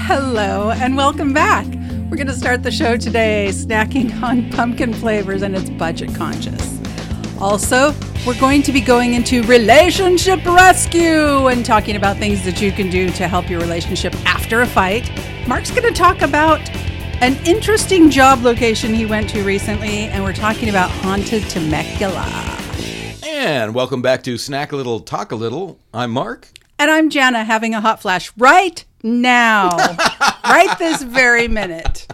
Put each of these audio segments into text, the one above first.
Hello and welcome back. We're going to start the show today snacking on pumpkin flavors and it's budget conscious. Also, we're going to be going into relationship rescue and talking about things that you can do to help your relationship after a fight. Mark's going to talk about an interesting job location he went to recently, and we're talking about haunted Temecula. And welcome back to Snack a Little, Talk a Little. I'm Mark. And I'm Jana having a hot flash right now, right this very minute.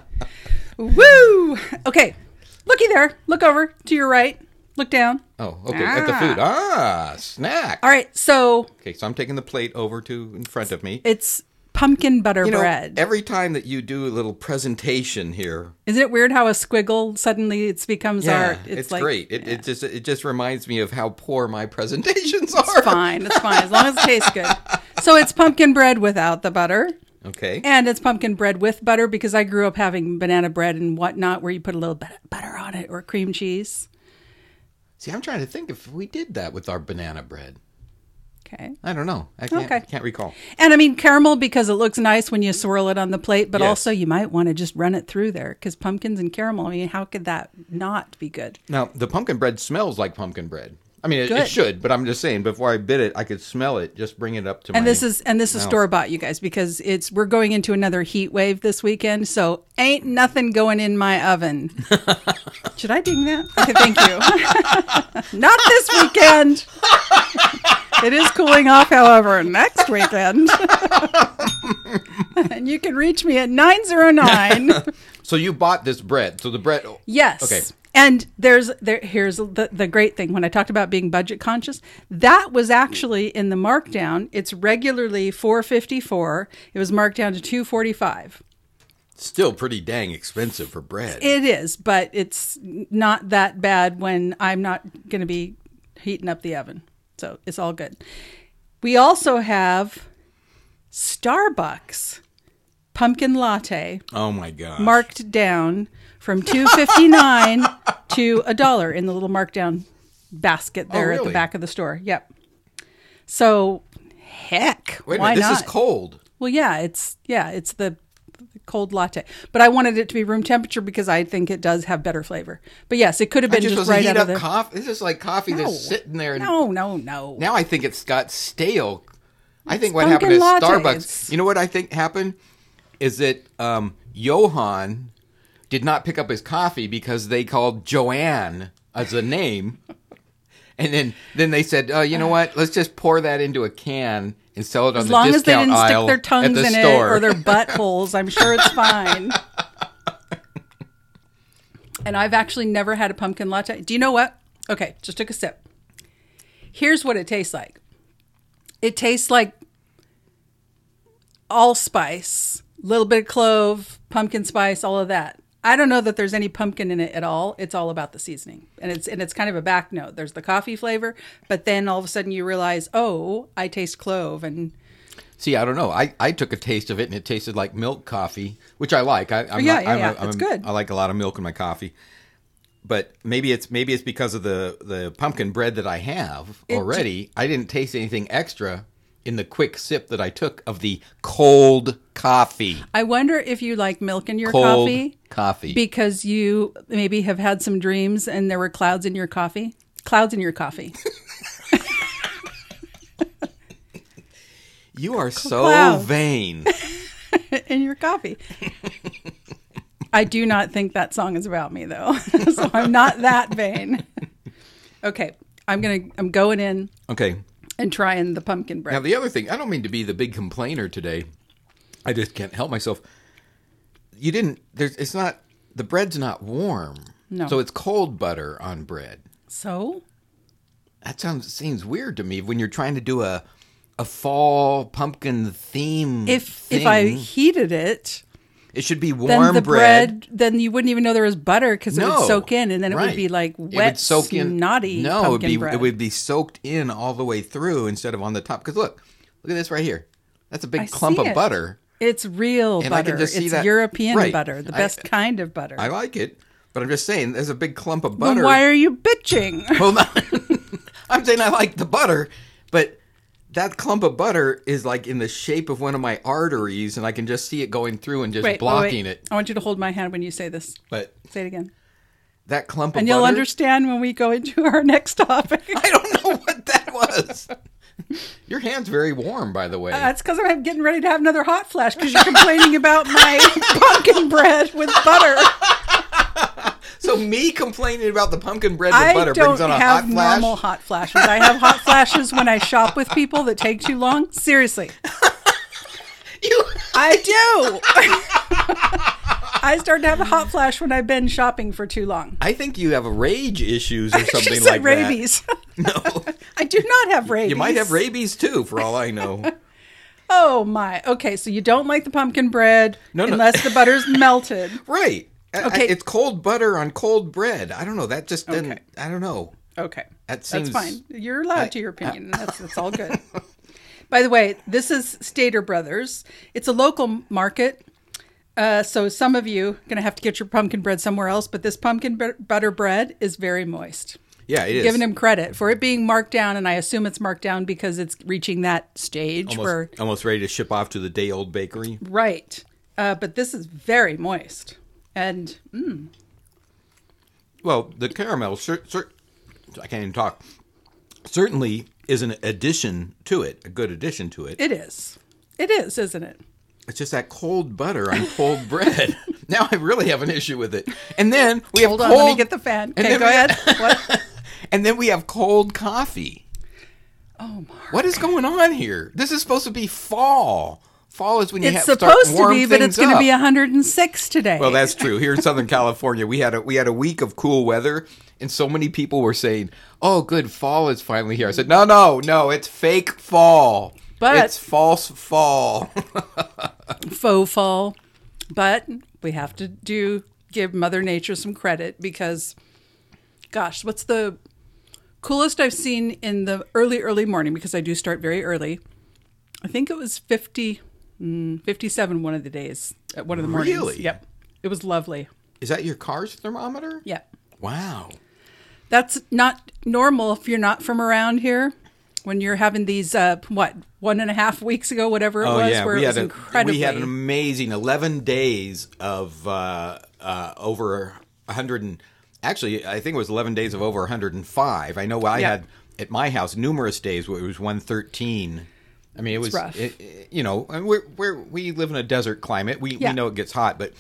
Woo! Okay, looky there. Look over to your right. Look down. Oh, okay. At the food. Ah, snack. All right, so Okay, so I'm taking the plate over to in front of me. it's pumpkin butter You know, bread. every time that you do a little presentation here, Isn't it weird how a squiggle suddenly it becomes yeah, art? it's, like, great. It, yeah. it just it just reminds me of how poor my presentations are. It's fine. It's fine as long as it tastes good. So it's pumpkin bread without the butter. Okay. And it's pumpkin bread with butter because I grew up having banana bread and whatnot where you put a little bit of butter on it or cream cheese. See, I'm trying to think if we did that with our banana bread. Okay. I don't know. I can't, Okay. can't recall. And I mean caramel because it looks nice when you swirl it on the plate, but Yes. also you might want to just run it through there because pumpkins and caramel, I mean, how could that not be good? Now, the pumpkin bread smells like pumpkin bread. I mean, it, it should, but I'm just saying, before I bit it, I could smell it. Just bring it up to And my. And this is and this is store bought, you guys, because it's we're going into another heat wave this weekend, so ain't nothing going in my oven. Should I ding that? Okay, thank you. Not this weekend. it is cooling off, however, next weekend. and you can reach me at 909. So you bought this bread. So the bread. Yes. Okay. And there's there here's the the great thing when I talked about being budget conscious, that was actually in the markdown. It's regularly 454. It was marked down to 245. Still pretty dang expensive for bread. It is, but it's not that bad when I'm not going to be heating up the oven. So it's all good. We also have Starbucks pumpkin latte oh my gosh. marked down from 259 to a dollar in the little markdown basket there oh, at the back of the store. Yep. So heck, Wait why minute. This not? is cold. Well, yeah, it's yeah, it's the cold latte. But I wanted it to be room temperature because I think it does have better flavor. But yes, it could have been just just, right out of the coffee. This is like coffee No. that's sitting there. And No, no, no. Now I think it's got stale. I think It's what happened at. Starbucks. You know what I think happened is that um, Johann did not pick up his coffee because they called Joanne as a name, and then then they said, "Oh, you know what? Let's just pour that into a can and sell it on as the long as they discount didn't aisle stick their tongues the in store." it or their buttholes, I'm sure it's fine. and I've actually never had a pumpkin latte. Do you know what? Okay, just took a sip. Here's what it tastes like. It tastes like allspice, little bit of clove, pumpkin spice, all of that. I don't know that there's any pumpkin in it at all. It's all about the seasoning, and it's and it's kind of a back note. There's the coffee flavor, but then all of a sudden you realize, oh, I taste clove, and See, I don't know. I, I took a taste of it and it tasted like milk coffee, which I like. I, I'm yeah, not, yeah, I'm yeah. A, It's a- good. I like a lot of milk in my coffee. But maybe it's maybe it's because of the, the pumpkin bread that I have It already. I didn't taste anything extra in the quick sip that I took of the cold coffee. I wonder if you like milk in your Cold coffee coffee. because you maybe have had some dreams and there were clouds in your coffee. Clouds in your coffee. you are so vain. in your coffee. I do not think that song is about me though. so I'm not that vain. Okay. I'm to I'm going in Okay. And trying the pumpkin bread. Now the other thing, I don't mean to be the big complainer today. I just can't help myself. You didn't. There's. It's not. The bread's not warm. No. So it's cold butter on bread. so, That sounds seems weird to me when you're trying to do a a fall pumpkin theme. if if I heated it, it should be then warm the bread. bread, then you wouldn't even know there was butter because it No, would soak in, and then it would be like It would wet, soak in. snotty No, it would be bread. it would be soaked in all the way through instead of on the top. Because look, look at this right here. That's a big I clump of it. butter. It's real And I butter. can just see it's that- European right. butter, the I- best kind of butter. I like it, but I'm just saying there's a big clump of Then butter. why are you bitching? Hold on. I'm saying I like the butter, but that clump of butter is like in the shape of one of my arteries, and I can just see it going through and just Wait, blocking wait. it. I want you to hold my hand when you say this. But Say it again. that clump of butter And you'll butter, understand when we go into our next topic. I don't know what that was. Your hand's very warm, by the way. Uh, that's because I'm getting ready to have another hot flash because you're complaining about my pumpkin bread with butter. So me complaining about the pumpkin bread with I butter brings on a hot flash. I don't have normal hot flashes. I have hot flashes when I shop with people that take too long. Seriously, You, I do. I start to have a hot flash when I've been shopping for too long. I think you have rage issues or something like rabies. that. No, I do not have rabies. you might have rabies too, for all I know. Oh my. Okay, so you don't like the pumpkin bread No, no. unless the butter's melted. Right. I- I- Okay. it's cold butter on cold bread. I don't know. That just didn't. Okay. I don't know. Okay. That seems- That's fine. You're allowed to your opinion. that's that's all good. By the way, this is Stater Brothers. It's a local market. Uh, so some of you going to have to get your pumpkin bread somewhere else, but this pumpkin bu- butter bread is very moist. Yeah, it is. Giving him credit for it being marked down, and I assume it's marked down because it's reaching that stage where almost, almost ready to ship off to the day old bakery. right. Uh, but this is very moist, and mm, Well, the caramel, cer- cer- I can't even talk. Certainly is an addition to it, a good addition to it. it is. It is, isn't it? It's just that cold butter on cold bread. Now I really have an issue with it. And then we have Hold on, cold. let me get the fan. Okay, go we- ahead. What? And then we have cold coffee. Oh, Mark. What is going on here? This is supposed to be fall. Fall is when you have to be. It's have supposed start to be, but it's going to be 106 today. Well, that's true. Here in Southern California, we had a we had a week of cool weather, and so many people were saying, "Oh, good, fall is finally here." I said, "No, no, no, it's fake fall. But- it's false fall." faux fall. But we have to do give Mother Nature some credit because, gosh, what's the coolest I've seen in the early, early morning? Because I do start very early. I think it was 50, mm, 57 one of the days, at one of the mornings. Really? Yep. It was lovely. is that your car's thermometer? Yep. Wow. That's not normal if you're not from around here. When you're having these, uh, what, one and a half weeks ago, whatever it Oh was, yeah, where we it was a, incredibly. we had an amazing eleven days of uh, uh, over hundred and actually I think it was eleven days of over hundred and five. I know I Yeah. had at my house numerous days where it was one thirteen. I mean, it was rough. It, it- you know, and we're, we're we live in a desert climate. We Yeah. we know it gets hot, but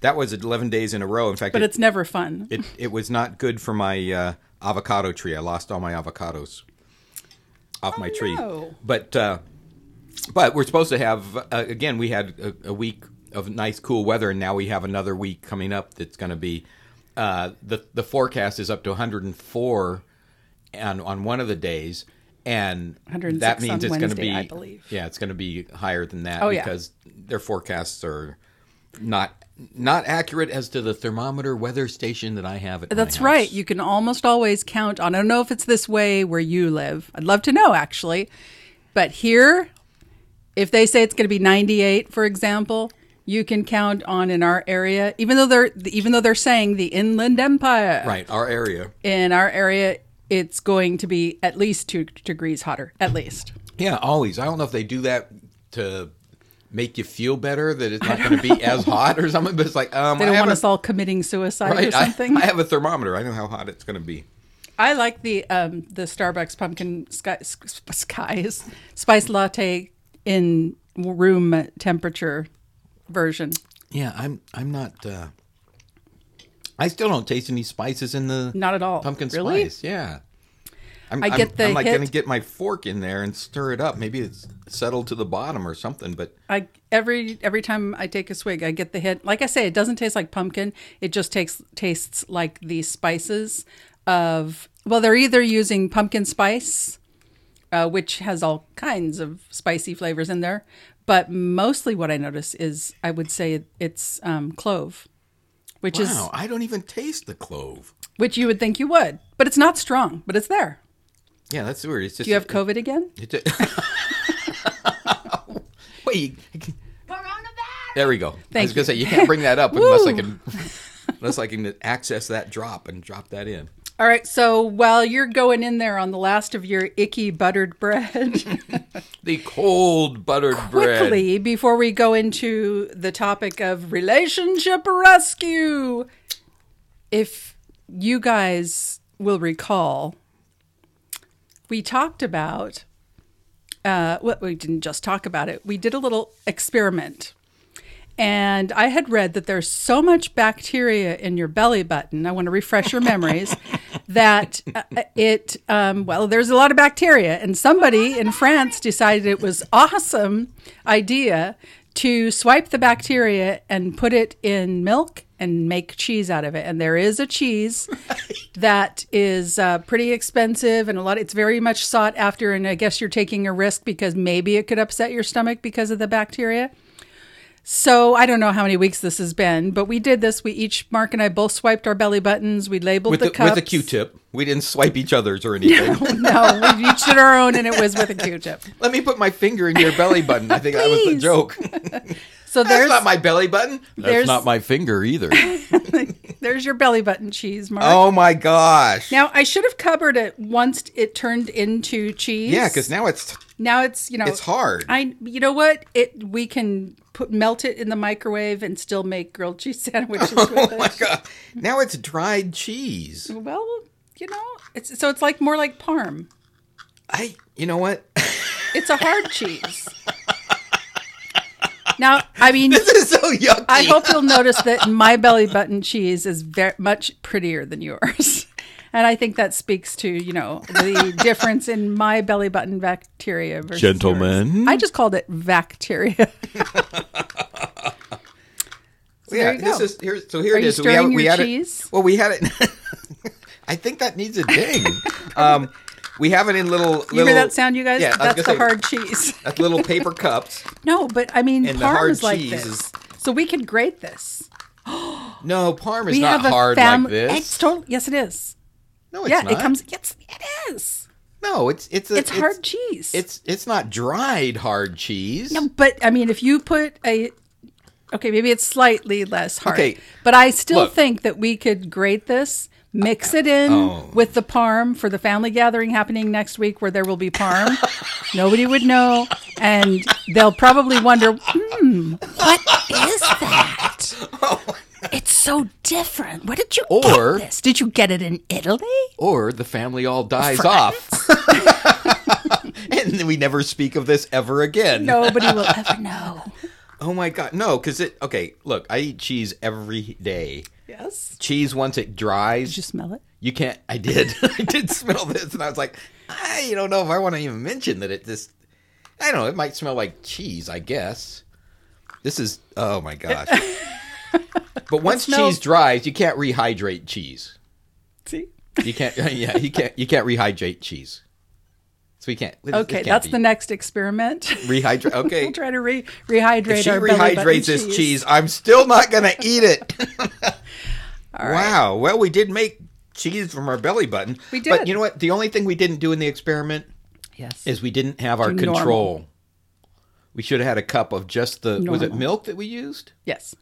that was eleven days in a row. In fact, but it, it's never fun. it it was not good for my uh, avocado tree. I lost all my avocados off my tree. Oh, no. But uh, but we're supposed to have uh, again. We had a, a week of nice cool weather, and now we have another week coming up that's going to be. Uh, the the forecast is up to 104 on on one of the days, and that means it's going to be I believe. yeah, it's going to be higher than that Oh, yeah. because their forecasts are not not accurate as to the thermometer weather station that I have at That's right. You can almost always count on. I don't know if it's this way where you live. I'd love to know actually. But here, if they say it's going to be 98, for example, you can count on in our area, even though they're even though they're saying the Inland Empire, Right, our area. In our area, it's going to be at least two degrees hotter, at least. Yeah, always. I don't know if they do that to make you feel better that it's not going to be as hot or something, but it's like um, They don't want a- us all committing suicide right, or something. I, I have a thermometer. I know how hot it's going to be. I like the um, the Starbucks pumpkin sky, skies spice latte in room temperature version. Yeah, I'm. I'm not. Uh, I still don't taste any spices in the Not at all. pumpkin Really? spice. Yeah. I'm, I I'm- get the I'm like hit- going to get my fork in there and stir it up. Maybe it's settled to the bottom or something. But I every every time I take a swig, I get the hit. Like I say, it doesn't taste like pumpkin. It just takes tastes like the spices of. Well, they're either using pumpkin spice, uh, which has all kinds of spicy flavors in there, but mostly what I notice is I would say it's um, clove, which is wow, I don't even taste the clove. which you would think you would, but it's not strong, but it's there. Yeah, that's weird. It's just Do you have COVID again? It, Wait. There we go. I Thank was gonna say you can't bring that up unless I can unless I can access that drop and drop that in. All right. So while you're going in there on the last of your icky buttered bread, The cold buttered bread. quickly before we go into the topic of relationship rescue, if you guys will recall, we talked about. Uh, well, we didn't just talk about it. We did a little experiment and I had read that there's so much bacteria in your belly button. I want to refresh your memories that uh, it, um, well, there's a lot of bacteria. And somebody in France decided it was awesome idea to swipe the bacteria and put it in milk and make cheese out of it. And there is a cheese that is uh, pretty expensive and a lot. It's very much sought after. And I guess you're taking a risk because maybe it could upset your stomach because of the bacteria. So I don't know how many weeks this has been, but we did this. We each, Mark and I, both swiped our belly buttons. We labeled with the, the, cups. with a Q-tip. We didn't swipe each other's or anything. no, we each did our own, and it was with a Q-tip. Let me put my finger in your belly button. I think that was the joke. So That's there's not my belly button. There's- That's not my finger either. there's your belly button cheese, Mark. oh my gosh. Now I should have covered it once it turned into cheese. yeah, because now it's now it's you know it's hard. I you know what it we can put melt it in the microwave and still make grilled cheese sandwiches oh with oh it. my god. Now it's dried cheese. Well, you know, it's so it's like more like parm. I. You know what? It's a hard cheese. Now, I mean, this is so yucky. I hope you'll notice that my belly button cheese is very much prettier than yours. And I think that speaks to, you know, the difference in my belly button bacteria versus Gentlemen. yours. I just called it bacteria. yeah, this is here. So here Are it you is. we stirring had, we your had cheese? It, well, we had it. I think that needs a ding. um, we have it in little. little You hear that sound, you guys? Yeah, That's the say, hard cheese. That's little paper cups. No, but I mean, And the parm hard is like cheese this. is- So we can grate this. No, parm is We not have a hard fam- like this. It's total. Yes, it is. No, it's yeah, not. it comes. Yes, it is. No, it's it's a, It's hard cheese. It's it's not dried hard cheese. No, but I mean, if you put a okay, maybe it's slightly less hard. Okay. but I still Look. think that we could grate this, mix it in Oh. with the parm for the family gathering happening next week, where there will be parm. Nobody would know, and they'll probably wonder, hmm, what is that? It's so different. Where did you Or- get this? Did you get it in Italy? Or the family all dies off, and then we never speak of this ever again. Nobody will ever know. Oh my god, no! Because it. Okay, look, I eat cheese every day. Yes. Cheese once it dries, Did you smell it? you can't. I did. I did smell this, and I was like, I don't know if I want to even mention that it just. I don't know. It might smell like cheese. I guess. This is. Oh my gosh. But once cheese dries, you can't rehydrate cheese. See. You can't. Yeah, you can't. You can't rehydrate cheese. So we can't. this- this Okay, can't that's be the next experiment. rehydrate. Okay. we'll try to re- rehydrate if she our rehydrates this cheese. I'm still not going to eat it. Wow. Well, we did make cheese from our belly button. We did. But you know what? The only thing we didn't do in the experiment Yes. is we didn't have our Do control. We should have had a cup of just the was it milk that we used? yes.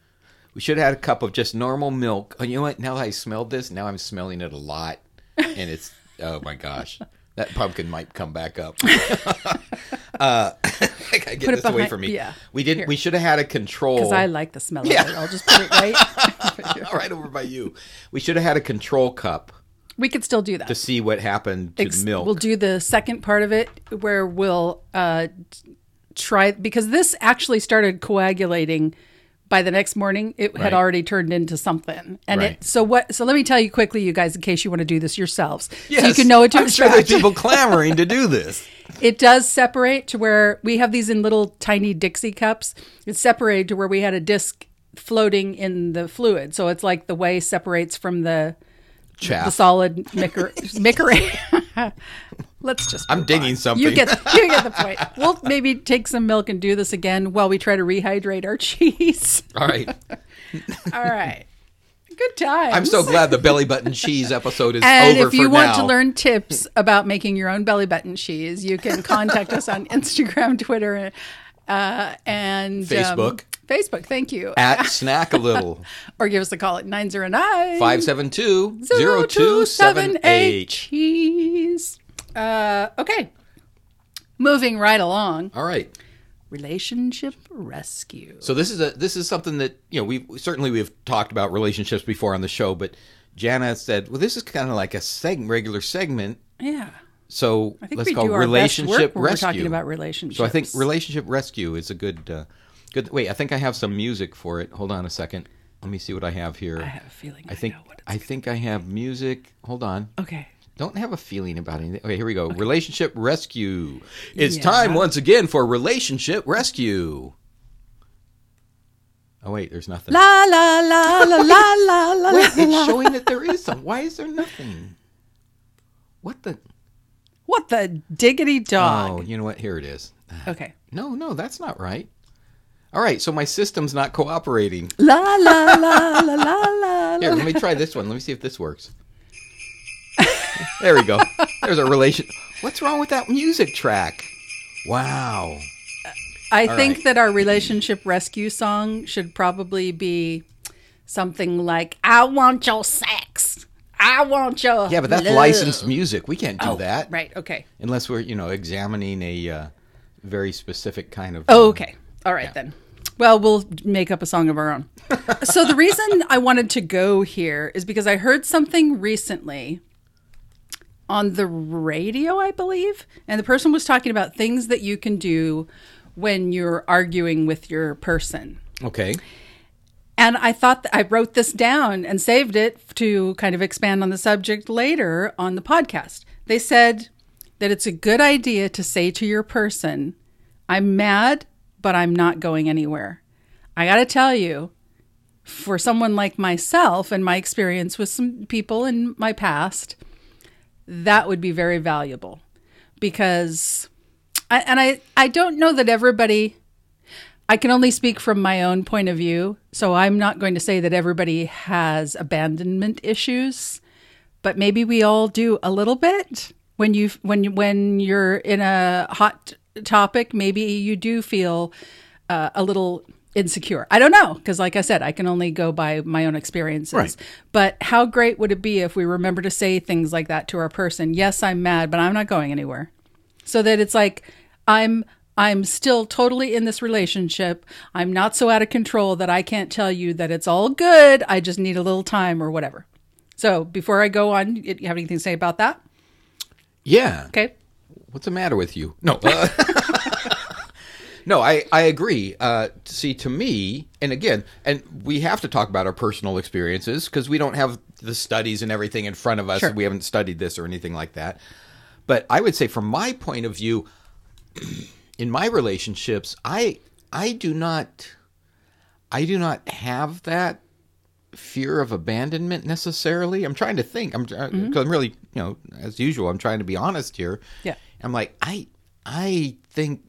We should have had a cup of just normal milk. Oh, you know what? Now that I smelled this, now I'm smelling it a lot, and it's oh my gosh, that pumpkin might come back up. uh, I gotta get Put this away from me. yeah. we did. not We should have had a control. Because I like the smell Yeah. of it. I'll just put it right. right over by you. We should have had a control cup we could still do that. to see what happened to Ex- the milk. We'll do the second part of it where we'll uh, try because this actually started coagulating by the next morning. It Right. had already turned into something, and Right. it. So what? So let me tell you quickly, you guys, in case you want to do this yourselves, so you can know what to I'm sure there's people clamoring to do this. It does separate to where we have these in little tiny Dixie cups. It's separated to where we had a disc floating in the fluid. So it's like the whey separates from the Chaff. the solid micker mickery. Let's just. I'm digging on. something. You get you get the point. We'll maybe take some milk and do this again while we try to rehydrate our cheese. All right. All right. Good time. I'm so glad the belly button cheese episode is over. And over if you want now. to learn tips about making your own belly button cheese, you can contact us on Instagram, Twitter, uh, and um, Facebook. Thank you. At Snack a Little. or give us a call at 909 572 0278 0278. cheese. Uh, okay. Moving right along. All right. Relationship rescue. So this is a this is something that you know we certainly we've talked about relationships before on the show, but Jana said, "Well, this is kind of like a seg- regular segment, Yeah. so I think let's we call do it our best relationship work when we're rescue." talking about relationships. so I think relationship rescue is a good uh, good. Wait, I think I have some music for it. Hold on a second. Let me see what I have here. I have a feeling I, I think know what it's I think I have music. Hold on. Okay. Don't have a feeling about anything. Okay, here we go. Relationship rescue. It's Yeah. time once again for relationship rescue. Oh wait, there's nothing. La la la la la la la Wait, it's showing that there is some. Why is there nothing? What the? What the diggity dog? Oh, you know what? Here it is. Okay. No, no, that's not right. All right, so my system's not cooperating. La la la la la la. Here, let me try this one. Let me see if this works. there we go. There's a relation. What's wrong with that music track? Wow. I All think right. that our relationship rescue song should probably be something like "I want your sex, I want your Yeah, but that's love." licensed music. We can't do Oh, that Right. Okay. unless we're, you know, examining a uh, very specific kind of. Oh, okay. All right then. Well, we'll make up a song of our own. so the reason I wanted to go here is because I heard something recently on the radio, I believe, and the person was talking about things that you can do when you're arguing with your person. Okay. And I thought that I wrote this down and saved it to kind of expand on the subject later on the podcast. They said that it's a good idea to say to your person, I'm mad, but I'm not going anywhere. I got to tell you, for someone like myself and my experience with some people in my past, that would be very valuable because I, and I, I don't know that everybody I can only speak from my own point of view, so I'm not going to say that everybody has abandonment issues, but maybe we all do a little bit. When you when when you're in a hot topic, maybe you do feel uh, a little insecure. I don't know because, like I said, I can only go by my own experiences. Right. But how great would it be if we remember to say things like that to our person? Yes, I'm mad, but I'm not going anywhere so that it's like i'm i'm still totally in this relationship i'm not so out of control that i can't tell you that it's all good i just need a little time or whatever so before i go on you have anything to say about that Yeah. okay What's the matter with you? No. uh, no, I, I agree. Uh, see, to me, and again, and we have to talk about our personal experiences because we don't have the studies and everything in front of us. Sure. We haven't studied this or anything like that. But I would say, from my point of view, in my relationships, I I do not I do not have that fear of abandonment necessarily. I'm trying to think. I'm because I'm really, you know, as usual, I'm trying to be honest here. Yeah. I'm like I I think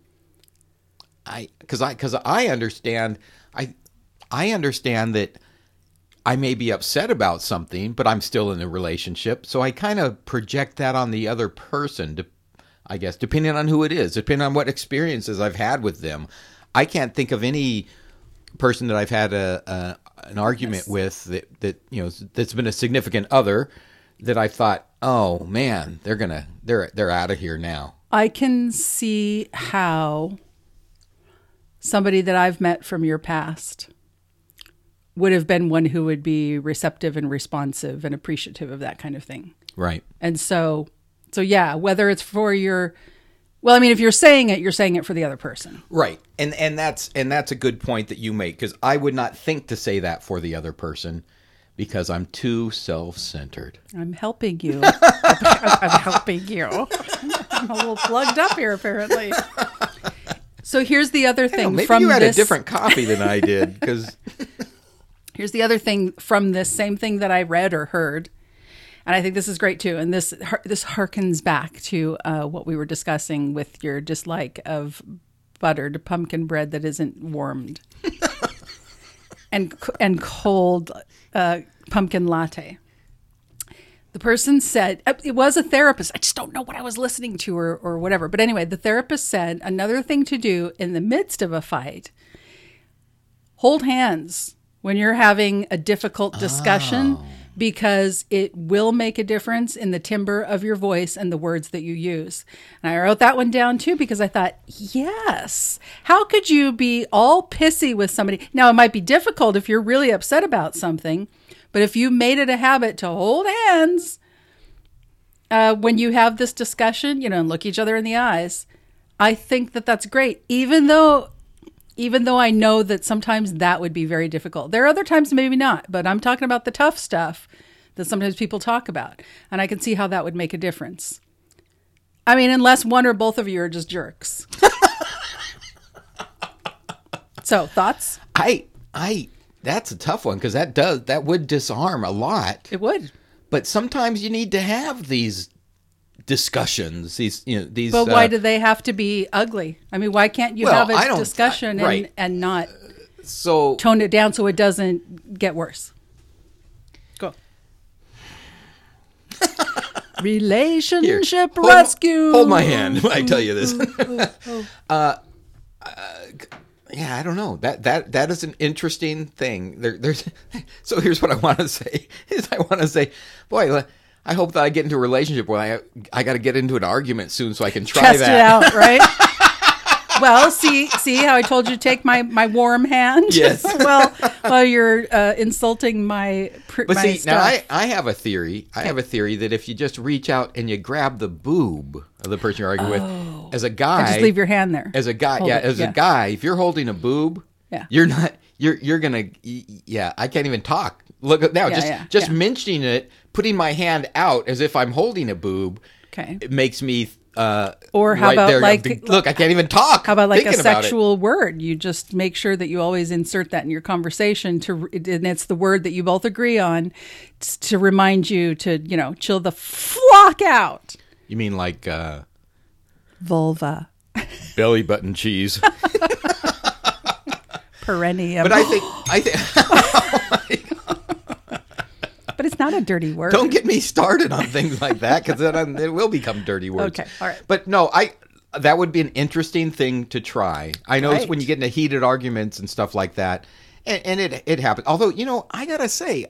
I because I because I understand I I understand that I may be upset about something, but I'm still in a relationship, so I kind of project that on the other person. To, I guess depending on who it is, depending on what experiences I've had with them. I can't think of any person that I've had a, a an argument with that that you know that's been a significant other that I thought, oh man, they're gonna they're they're out of here now. i can see how somebody that i've met from your past would have been one who would be receptive and responsive and appreciative of that kind of thing Right. And so, so yeah, whether it's for your, well, I mean, if you're saying it, you're saying it for the other person. Right. And and that's and that's a good point that you make because I would not think to say that for the other person because I'm too self-centered. I'm helping you. I'm helping you. I'm a little plugged up here, apparently. So here's the other thing maybe from you had this. a different coffee than I did because Here's the other thing from this same thing that I read or heard, and I think this is great too. And this this harkens back to uh, what we were discussing with your dislike of buttered pumpkin bread that isn't warmed, and and cold uh, pumpkin latte. The person said uh, it was a therapist. I just don't know what I was listening to or or whatever. But anyway, the therapist said another thing to do in the midst of a fight hold hands when you're having a difficult discussion Oh. Because it will make a difference in the timbre of your voice and the words that you use. And I wrote that one down too because I thought, yes, how could you be all pissy with somebody? Now, it might be difficult if you're really upset about something, but if you made it a habit to hold hands uh, when you have this discussion, you know, and look each other in the eyes, I think that that's great. Even though, even though I know that sometimes that would be very difficult. There are other times maybe not, but I'm talking about the tough stuff that sometimes people talk about, and I can see how that would make a difference. I mean, unless one or both of you are just jerks. so, thoughts? I I that's a tough one because that does that would disarm a lot. It would. But sometimes you need to have these discussions. These you know these. But why uh, do they have to be ugly? I mean, why can't you Well, have a discussion I- right. and, and not so tone it down so it doesn't get worse? Go. Relationship hold rescue. Hold my hand when I tell you this. uh, uh, yeah, I don't know. That that that is an interesting thing. There, there's so here's what I want to say. Is I want to say, boy, I hope that I get into a relationship where I I got to get into an argument soon so I can try Test that. it out, right? well, see, see how I told you to take my my warm hand. Yes. well, while you're uh, insulting my pr- But my see, stuff. now I, I have a theory. I have a theory that if you just reach out and you grab the boob of the person you're arguing with, as a guy, Oh. just leave your hand there. as a guy, Hold yeah, it, as yeah. a guy, if you're holding a boob, Yeah. you're not, you're you're gonna, yeah, I can't even talk. Look now, Yeah, just yeah, just mentioning it, putting my hand out as if I'm holding a boob, Okay. it makes me. Uh, Or how right about there, like- look? I can't even talk. How about like a thinking about it. sexual word? You just make sure that you always insert that in your conversation to, and it's the word that you both agree on to remind you to, you know, chill the flock out. You mean like uh, Vulva, belly button cheese? perennium. but I think I think. but it's not a dirty word. Don't get me started on things like that because then it will become dirty words. Okay, all right. But no, I that would be an interesting thing to try. I know it's when you get into heated arguments and stuff like that, and, and it it happens. Although you know, I gotta say,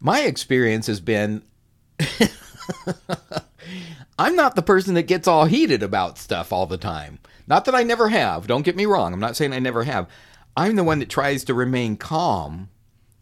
my experience has been. I'm not the person that gets all heated about stuff all the time. Not that I never have. Don't get me wrong. I'm not saying I never have. I'm the one that tries to remain calm,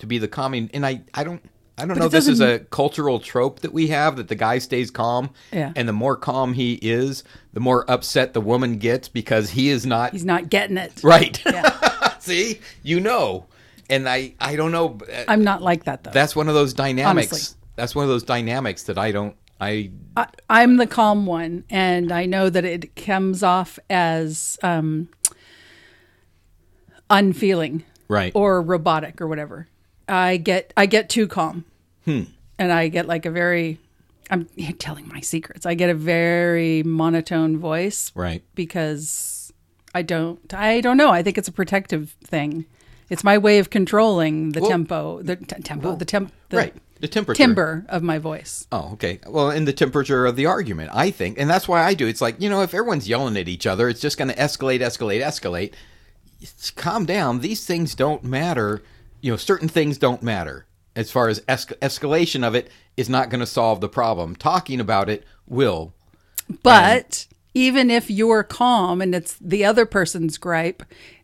to be the calming. And I, I don't, I don't know. This is a cultural trope that we have that the guy stays calm, Yeah. and the more calm he is, the more upset the woman gets because he is not He's not getting it. right. Yeah. See, you know, and I, I don't know. I'm not like that though. That's one of those dynamics. Honestly. That's one of those dynamics that I don't. I I, I'm the calm one, and I know that it comes off as um, unfeeling right. or robotic or whatever. I get I get too calm, hmm. and I get like a very. I'm telling my secrets. I get a very monotone voice right. because I don't. I don't know. I think it's a protective thing. It's my way of controlling the tempo, the t- tempo, the temp, the right. The temperature. timbre of my voice. Oh, okay. Well, in the temperature of the argument, I think, and that's why I do. It's like you know, if everyone's yelling at each other, it's just going to escalate, escalate, escalate. It's, calm down. These things don't matter. You know, certain things don't matter. As far as es- escalation of it is not going to solve the problem. Talking about it will. But even if you're calm and it's the other person's gripe,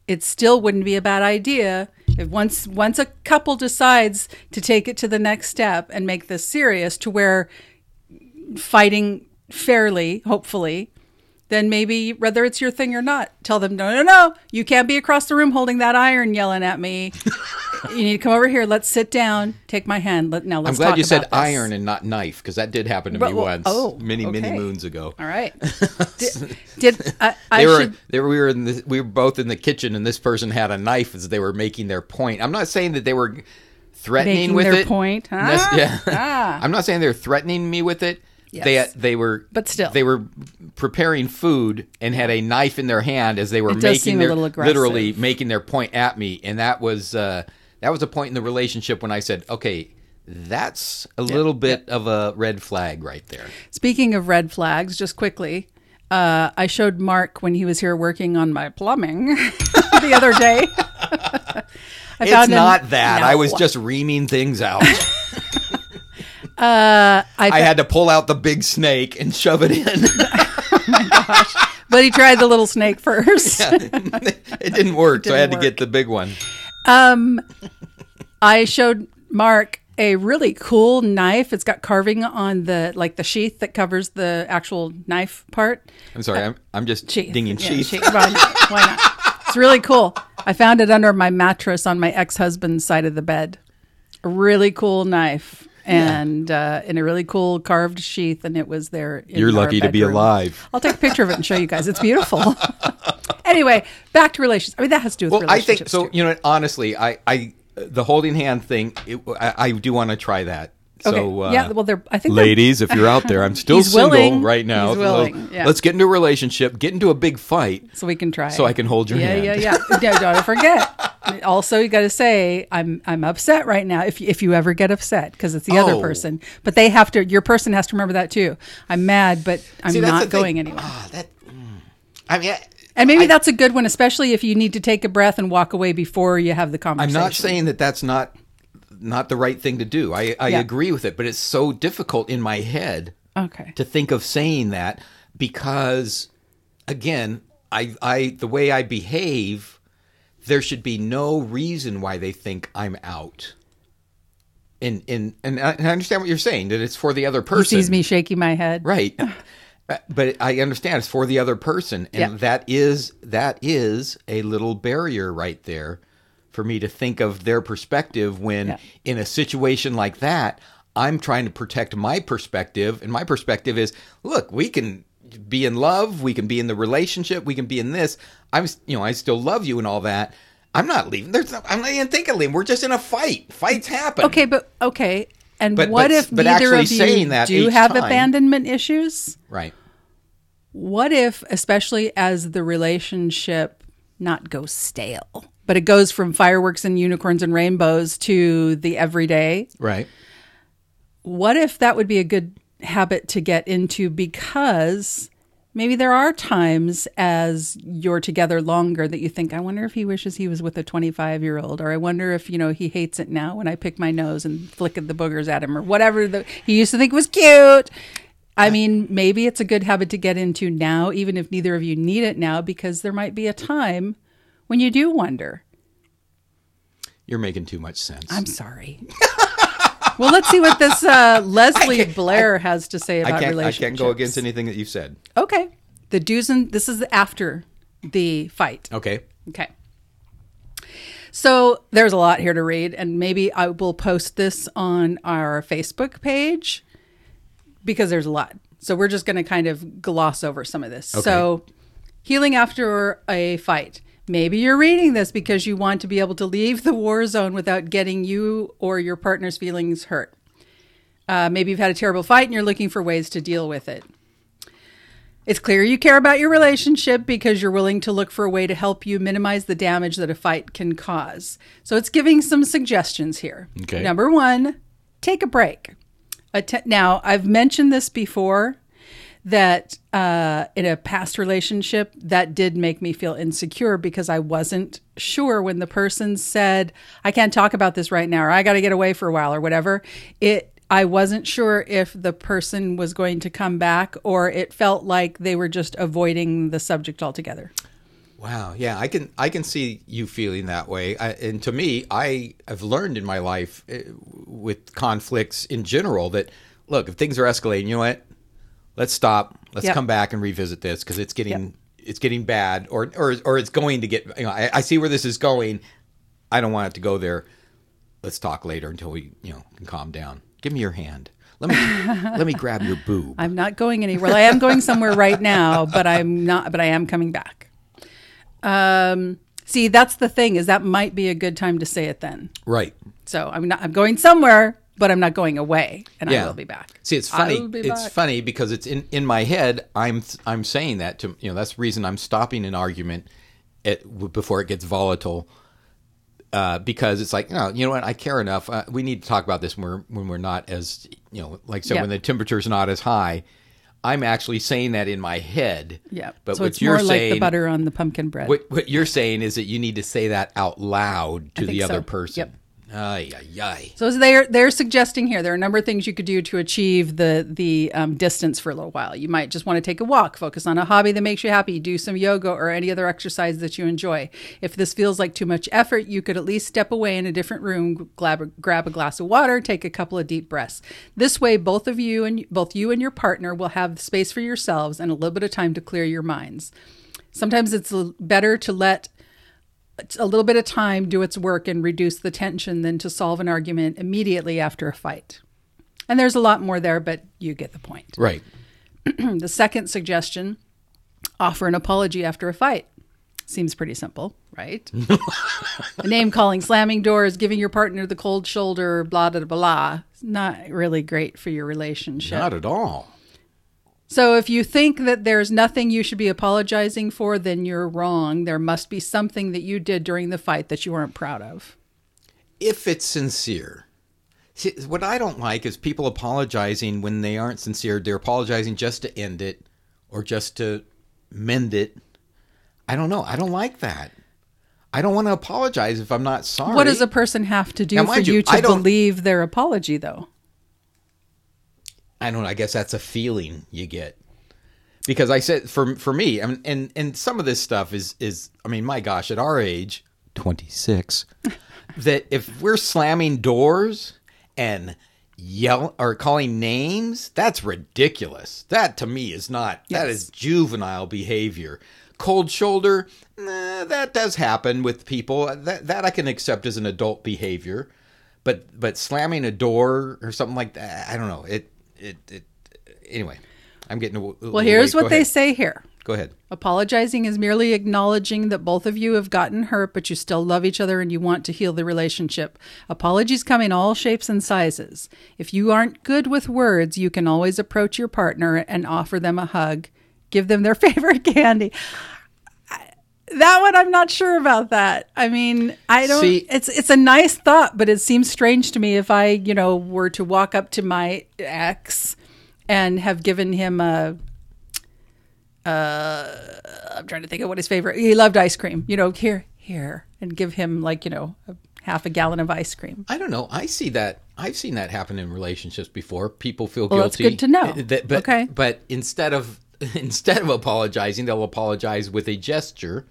it still wouldn't be a bad idea if once once a couple decides to take it to the next step and make this serious to where fighting fairly, hopefully, then maybe whether it's your thing or not, tell them no, no, no, you can't be across the room holding that iron yelling at me. you need to come over here. Let's sit down. Take my hand. Let now I'm glad talk you said this. iron and not knife because that did happen to But- me well, once, oh, many many moons ago. All right. Did, did I, I they were should they were, we were in the, we were both in the kitchen and this person had a knife as they were making their point. I'm not saying that they were threatening Making with their it. point. Nec- Ah, yeah. ah. I'm not saying they're threatening me with it. They Yes. they were But still. they were preparing food and had a knife in their hand as they were It making their literally making their point at me and that was uh that was a point in the relationship when I said, "Okay, that's a little bit of a red flag right there." Speaking of red flags, just quickly, uh, I showed Mark when he was here working on my plumbing the other day. I It's found him- not that. I was just reaming things out. Uh, I, I had to pull out the big snake and shove it in. but he tried the little snake first. it didn't work, so I had Didn't to get the big one. Um, I showed Mark a really cool knife. It's got carving on the like the sheath that covers the actual knife part. I'm sorry, I'm, I'm just Sheath. dinging Yeah, sheath. sheath. Why not? Why not? It's really cool. I found it under my mattress on my ex-husband's side of the bed. A really cool knife. And uh, in a really cool carved sheath, and it was there. in You're our lucky to be alive. I'll take a picture of it and show you guys. It's beautiful. anyway, back to relations. I mean, that has to do with Well, I think so. too. You know, honestly, I, I, the holding hand thing, it, I, I do want to try that. Okay. So, uh, yeah. Well, they're. I think ladies, if you're out there, I'm still He's single willing. right now. He's so willing, yeah. Let's get into a relationship, get into a big fight. so we can try. So I can hold your yeah, hand. Yeah, yeah, yeah. Don't forget. Also, you got to say, I'm I'm upset right now. If if you ever get upset, because it's the other Oh. person, but they have to. Your person has to remember that too. I'm mad, but I'm See, not the thing. going anywhere. Ah, that, mm. I mean, I, And maybe I- that's a good one, especially if you need to take a breath and walk away before you have the conversation. I'm not saying that that's not not the right thing to do. I, I Yeah. agree with it, but it's so difficult in my head Okay. to think of saying that because again I, I the way i behave there should be no reason why they think i'm out and and and i and I understand what you're saying that it's for the other He person sees me shaking my head. right Uh, but i understand it's for the other person and Yeah. that is that is a little barrier right there for me to think of their perspective when Yeah. in a situation like that i'm trying to protect my perspective and my perspective is look we can be in love we can be in the relationship we can be in this. I'm you know i still love you and all that. I'm not leaving. There's no, i'm not even thinking of leaving. We're just in a fight. Fights happen. Okay, but okay. And But- what but- if but neither actually of you saying that do have time- abandonment issues? right. What if, especially as the relationship not go stale, but it goes from fireworks and unicorns and rainbows to the everyday? right What if that would be a good habit to get into because maybe there are times as you're together longer that you think, I wonder if he wishes he was with a 25 year old, or I wonder if, you know, he hates it now when I pick my nose and flick the boogers at him, or whatever the, he used to think was cute. I mean, maybe it's a good habit to get into now, even if neither of you need it now, because there might be a time when you do wonder. you're making too much sense I'm sorry. well, let's see what this uh, Leslie Blair has to say about can't, I can't go against anything that you've said Okay, the do's and this is after the fight. okay Okay. So there's a lot here to read, and maybe I will post this on our Facebook page because there's a lot. So we're just going to kind of gloss over some of this. So, healing after a fight. Maybe you're reading this because you want to be able to leave the war zone without getting you or your partner's feelings hurt. Uh, maybe you've had a terrible fight and you're looking for ways to deal with it. It's clear you care about your relationship because you're willing to look for a way to help you minimize the damage that a fight can cause. So it's giving some suggestions here. Okay. Number one, take a break. Atte- now, I've mentioned this before that uh, in a past relationship, that did make me feel insecure because I wasn't sure when the person said, I can't talk about this right now, or I got to get away for a while, or whatever. It I wasn't sure if the person was going to come back or it felt like they were just avoiding the subject altogether. Wow. Yeah, I can I can see you feeling that way. I, and to me, I have learned in my life uh, with conflicts in general that look, if things are escalating, you know what? Let's stop. Let's Yep. come back and revisit this because it's getting it's getting bad, or or or it's going to get. You know, I, I see where this is going. I don't want it to go there. Let's talk later until we you know can calm down. Give me your hand. Let me let me grab your boob. I'm not going anywhere. I am going somewhere right now, but I'm not. But I am coming back. Um, see, that's the thing is that might be a good time to say it then. Right. So I'm not. I'm going somewhere, but I'm not going away, and Yeah. I will be back. See, it's funny. It's funny because it's in in my head. I'm I'm saying that to you know that's the reason I'm stopping an argument at, before it gets volatile. Uh, because it's like you know, you know what? I care enough. Uh, we need to talk about this when we're when we're not as you know, like so Yeah. when the temperature's not as high. I'm actually saying that in my head. Yeah. But so what it's you're more like saying, the butter on the pumpkin bread. what, what you're saying is that you need to say that out loud to the other so. person. Yep. Ay, ay, ay. So they're they're suggesting here there are a number of things you could do to achieve the the um, distance for a little while. You might just want to take a walk, focus on a hobby that makes you happy, do some yoga or any other exercise that you enjoy. If this feels like too much effort, you could at least step away in a different room, grab, grab a glass of water, take a couple of deep breaths. This way, both of you and both you and your partner will have space for yourselves and a little bit of time to clear your minds. Sometimes it's better to let a little bit of time do its work and reduce the tension than to solve an argument immediately after a fight. And there's a lot more there, but you get the point. Right. The second suggestion offer an apology after a fight. Seems pretty simple, right? Name calling, slamming doors, giving your partner the cold shoulder, blah, blah, blah. It's not really great for your relationship. Not at all. So if you think that there's nothing you should be apologizing for, then you're wrong. There must be something that you did during the fight that you weren't proud of. If it's sincere. See, what I don't like is people apologizing when they aren't sincere. They're apologizing just to end it or just to mend it. I don't know. I don't like that. I don't want to apologize if I'm not sorry. What does a person have to do Now, for you, you, to believe their apology, though? I don't know. I guess that's a feeling you get. Because I said for for me, I mean, and and some of this stuff is is I mean, my gosh, at our age, twenty six, that if we're slamming doors and yell or calling names, that's ridiculous. That to me is not that Yes. is juvenile behavior. Cold shoulder, nah, that does happen with people. That that I can accept as an adult behavior. But but slamming a door or something like that, I don't know. It it it anyway. I'm getting a, Well, here's what they say here. Go ahead. Apologizing is merely acknowledging that both of you have gotten hurt, but you still love each other and you want to heal the relationship. Apologies come in all shapes and sizes. If you aren't good with words, you can always approach your partner and offer them a hug, give them their favorite candy. That one, I'm not sure about that. I mean, I don't. See- it's it's a nice thought, but it seems strange to me if I, you know, were to walk up to my ex and have given him a I'm trying to think of what his favorite. He loved ice cream. You know, here, here, and give him like you know a half a gallon of ice cream. I don't know. I see that. I've seen that happen in relationships before. People feel Well, that's guilty. good to know. Uh, that- but, Okay. But instead of instead of apologizing, they'll apologize with a gesture.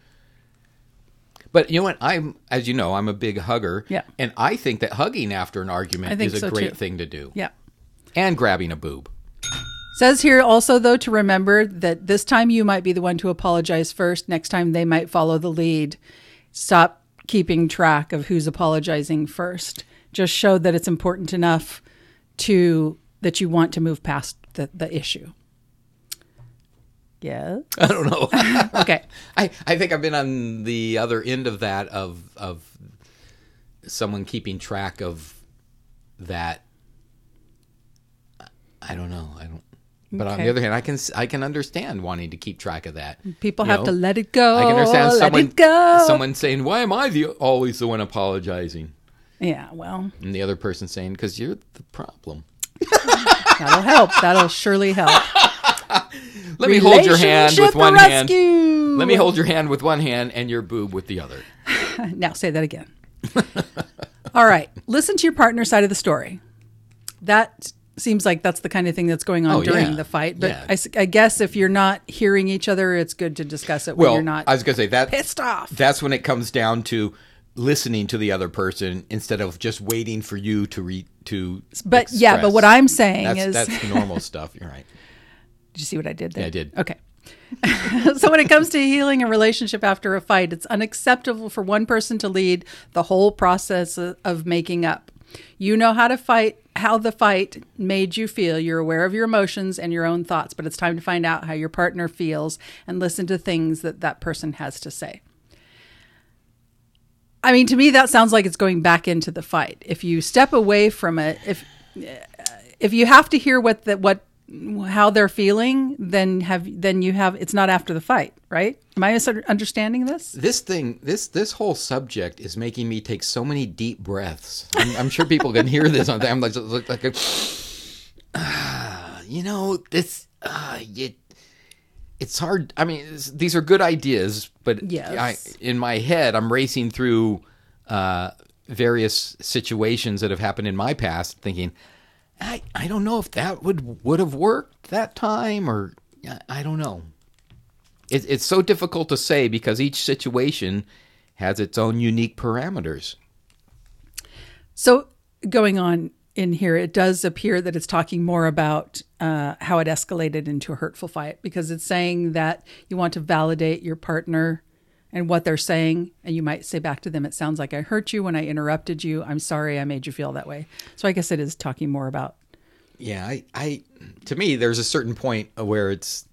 But you know what? I'm, as you know, I'm a big hugger. Yeah. And I think that hugging after an argument is a so, great too. thing to do. Yeah. And grabbing a boob. Says here also though to remember that this time you might be the one to apologize first. Next time they might follow the lead. Stop keeping track of who's apologizing first. Just show that it's important enough to that you want to move past the, the issue. Yeah. I don't know. Okay. I, I think I've been on the other end of that of of someone keeping track of that. I don't know. I don't. But on the other hand, I can I can understand wanting to keep track of that. People You have know? to let it go. I can understand let someone it go. someone saying, "Why am I the always the one apologizing?" Yeah, well, And the other person saying, "Because you're the problem." that'll help. That'll surely help. Let me hold your hand with one hand. Let me hold your hand with one hand and your boob with the other. Now say that again. All right. Listen to your partner's side of the story. That seems like that's the kind of thing that's going on Oh, during yeah. the fight. But Yeah. I I guess if you're not hearing each other, it's good to discuss it when Well, you're not I was gonna say that pissed off. That's when it comes down to listening to the other person instead of just waiting for you to read to. but yeah, but what I'm saying that's is, that's normal stuff. You're right. Did you see what I did there? Yeah, I did. Okay. so when it comes to healing a relationship after a fight, it's unacceptable for one person to lead the whole process of, making up. You know how to fight, how the fight made you feel. You're aware of your emotions and your own thoughts, but it's time to find out how your partner feels and listen to things that that person has to say. I mean, to me, that sounds like it's going back into the fight. If you step away from it, if if you have to hear what the what how they're feeling, then have then you have it's not after the fight, right? Am I misunderstanding this? This thing, this this whole subject is making me take so many deep breaths. I'm, I'm sure people can hear this on. I'm like, like, like a, Ah, you know, this. uh, it, it's hard. I mean, these are good ideas, but Yes. I, in my head, I'm racing through uh, various situations that have happened in my past, thinking, I, I don't know if that would would have worked that time, or I, I don't know. It, it's so difficult to say because each situation has its own unique parameters. So, going on in here, it does appear that it's talking more about uh, how it escalated into a hurtful fight because it's saying that you want to validate your partner and what they're saying. And you might say back to them, It sounds like I hurt you when I interrupted you. I'm sorry I made you feel that way. So, I guess it is talking more about. Yeah, I, I to me, there's a certain point where it's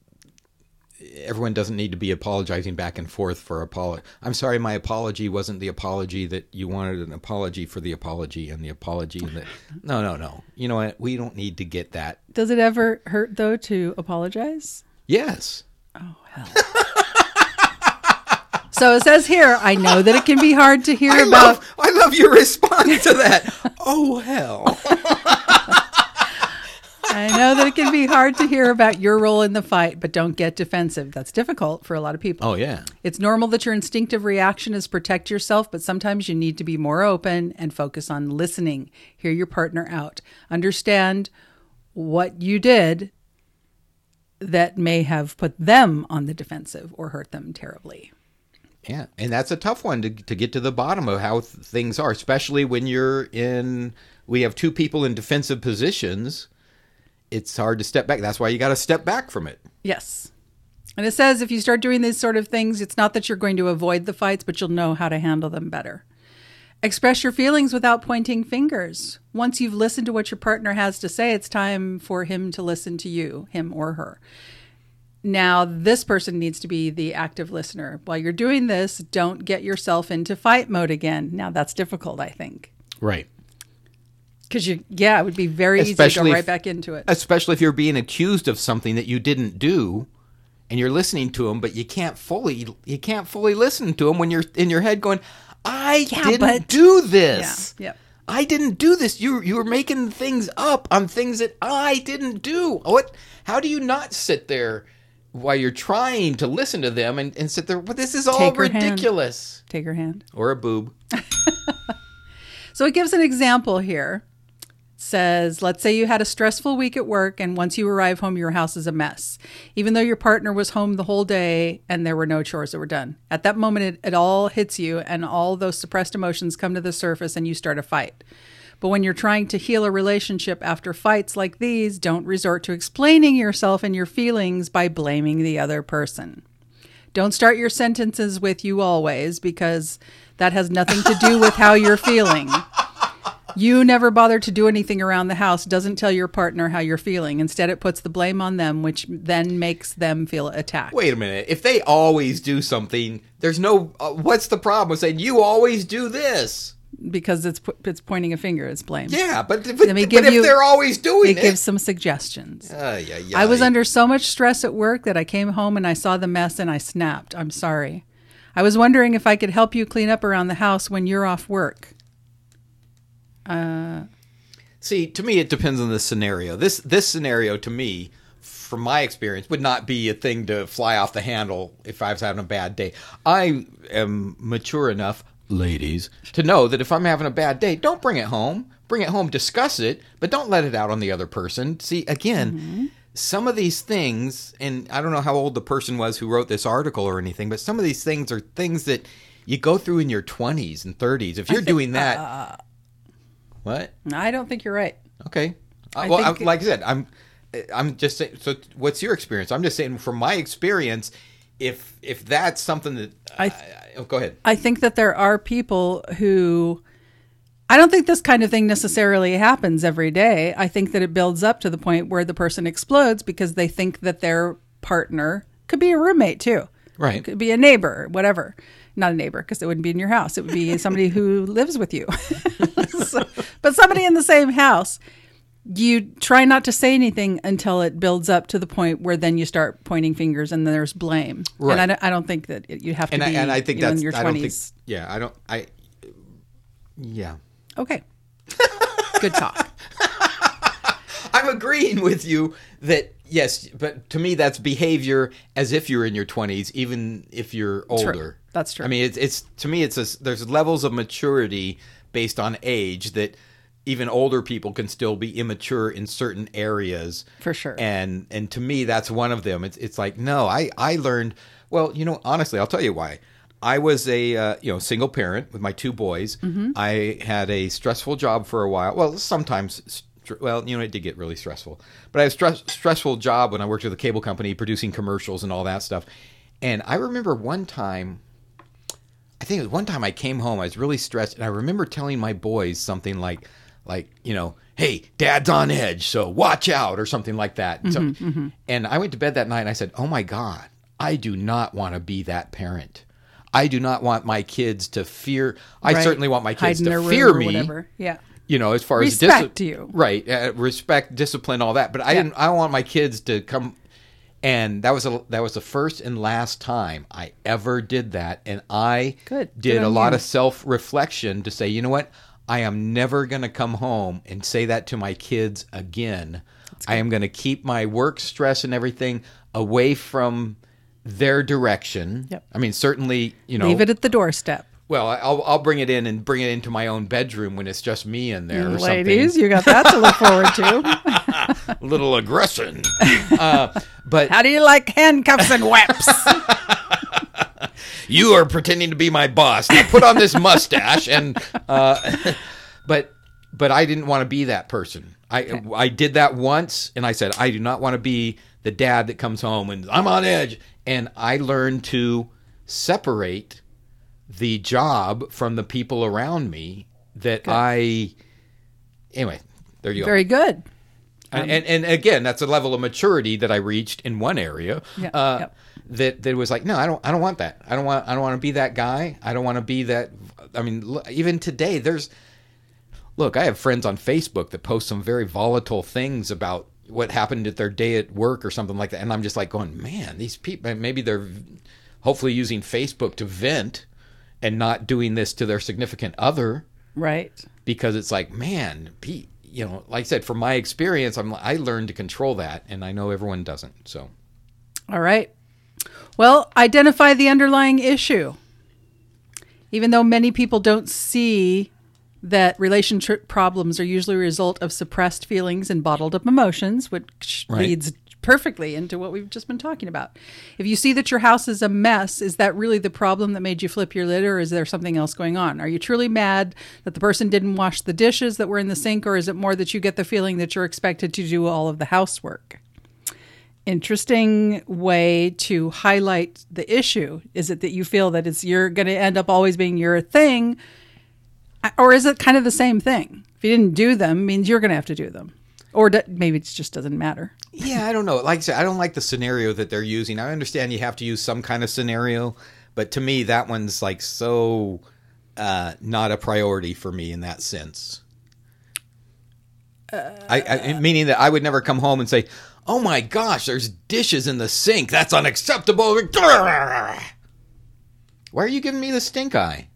everyone doesn't need to be apologizing back and forth for apology. I'm sorry, my apology wasn't the apology that you wanted an apology for the apology and the apology and the no, no, no. You know what? We don't need to get that. Does it ever hurt, though, to apologize? Yes. Oh, hell. so it says here, I know that it can be hard to hear I about. love, I love your response to that. oh hell. I know that it can be hard to hear about your role in the fight, but don't get defensive. That's difficult for a lot of people. Oh yeah. It's normal that your instinctive reaction is protect yourself, but sometimes you need to be more open and focus on listening. Hear your partner out. Understand what you did that may have put them on the defensive or hurt them terribly. Yeah, and that's a tough one to to get to the bottom of how th- things are, especially when you're in. We have two people in defensive positions. It's hard to step back. That's why you got to step back from it. Yes. And it says if you start doing these sort of things, it's not that you're going to avoid the fights, but you'll know how to handle them better. Express your feelings without pointing fingers. Once you've listened to what your partner has to say, it's time for him to listen to you, him or her. Now, this person needs to be the active listener. While you're doing this, don't get yourself into fight mode again. Now, that's difficult, I think. Right. Because you, yeah, it would be very easy to go right if- back into it. Especially if you're being accused of something that you didn't do, and you're listening to them, but you can't fully you can't fully listen to them when you're in your head going, "I Yeah, didn't but- do this. Yeah, yep. I didn't do this. You you were making things up on things that I didn't do. What? How do you not sit there while you're trying to listen to them and, and sit there? Well, this is all Take her hand. ridiculous. Take her hand. Or a boob. So it gives an example here. It says, let's say you had a stressful week at work, and once you arrive home, your house is a mess. Even though your partner was home the whole day and there were no chores that were done. At that moment, it, it all hits you, and all those suppressed emotions come to the surface, and you start a fight. But when you're trying to heal a relationship after fights like these, don't resort to explaining yourself and your feelings by blaming the other person. Don't start your sentences with you always because that has nothing to do with how you're feeling. You never bother to do anything around the house, doesn't tell your partner how you're feeling. Instead, it puts the blame on them, which then makes them feel attacked. Wait a minute. If they always do something, there's no. Uh, what's the problem with saying you always do this? Because it's it's pointing a finger, it's blame. Yeah, but, but, Let me give but give if they're always doing It it, gives some suggestions. Ay, ay, ay. I was under so much stress at work that I came home and I saw the mess and I snapped. I'm sorry. I was wondering if I could help you clean up around the house when you're off work. Uh, See, to me, it depends on the scenario. This this scenario, to me, from my experience, would not be a thing to fly off the handle if I was having a bad day. I am mature enough, ladies, to know that if I'm having a bad day, don't bring it home. Bring it home, discuss it, but don't let it out on the other person. See, again, some of these things, and I don't know how old the person was who wrote this article or anything, but some of these things are things that you go through in your 20s and 30s. If you're doing that, what? I don't think you're right. Okay. Uh, I well, think- I, like I said, I'm I'm just saying. So, what's your experience? I'm just saying from my experience, if if that's something that I, oh, go ahead. I think that there are people who I don't think this kind of thing necessarily happens every day. I think that it builds up to the point where the person explodes because they think that their partner could be a roommate too. Right. Could be a neighbor, whatever. Not a neighbor because it wouldn't be in your house. It would be somebody who lives with you. So- but somebody in the same house. You try not to say anything until it builds up to the point where then you start pointing fingers and there's blame. Right. And I don't, I don't think that it, you have to And I, be and I think you know, that's in your I don't think. twenties. Yeah, I don't. I. Yeah. Okay. Good talk. I'm agreeing with you that Yes, but to me, that's behavior as if you're in your 20s, even if you're older. That's true. I mean, it's it's to me, it's a, there's levels of maturity based on age that even older people can still be immature in certain areas. For sure. And and to me, that's one of them. It's it's like no, I I learned. Well, you know, honestly, I'll tell you why. I was a uh, you know single parent with my two boys. Mm-hmm. I had a stressful job for a while. Well, sometimes well, you know, it did get really stressful. But I had a stress, stressful job when I worked with a cable company, producing commercials and all that stuff. And I remember one time, I think it was one time I came home, I was really stressed, and I remember telling my boys something like, like you know, hey, Dad's on edge, so watch out, or something like that. And, so, and I went to bed that night, and I said, oh my god, I do not want to be that parent. I do not want my kids to fear. I Right. certainly want my kids to fear me Whatever. Yeah. you know, as far as Respect as you. right? Uh, respect, discipline, all that. But I Yeah. didn't. I don't want my kids to come. And that was a that was the first and last time I ever did that. And I Good. did Good a lot you. of self reflection to say, you know what, I am never going to come home and say that to my kids again. I am going to keep my work stress and everything away from their direction. Yep. I mean, certainly, you know, Leave it at the doorstep. well, I'll I'll bring it in and bring it into my own bedroom when it's just me in there or Ladies, something. you got that to look forward to. A little aggression. uh, but How do you like handcuffs and whips? you are pretending to be my boss. Now put on this mustache and uh, but but I didn't want to be that person. I I did that once and I said I do not want to be the dad that comes home and I'm on edge and I learned to separate the job from the people around me that I anyway, there you go. Very good. and, and and again, that's a level of maturity that I reached in one area. Yeah, uh, yep. That that was like, no, I don't, I don't want that. I don't want, I don't want to be that guy. I don't want to be that. I mean, look, even today, there's. Look, I have friends on Facebook that post some very volatile things about what happened at their day at work or something like that, and I'm just like going, man, these people. Maybe they're hopefully using Facebook to vent and not doing this to their significant other Right. because it's like, man, Pete, you know, like I said, from my experience, I'm I learned to control that, and I know everyone doesn't. So All right. Well, identify the underlying issue. Even though many people don't see that relationship problems are usually a result of suppressed feelings and bottled up emotions, which Right. leads perfectly into what we've just been talking about. If you see that your house is a mess, is that really the problem that made you flip your lid, or is there something else going on? Are you truly mad that the person didn't wash the dishes that were in the sink, or is it more that you get the feeling that you're expected to do all of the housework? Interesting way to highlight the issue? Is it that you feel that it's you're going to end up always being your thing, or is it kind of the same thing? If you didn't do them, means you're going to have to do them, or do, maybe it just doesn't matter. yeah, I don't know. Like I said, I don't like the scenario that they're using. I understand you have to use some kind of scenario, but to me, that one's like so uh, not a priority for me in that sense. I, I meaning that I would never come home and say, "Oh my gosh, there's dishes in the sink. That's unacceptable." Why are you giving me the stink eye?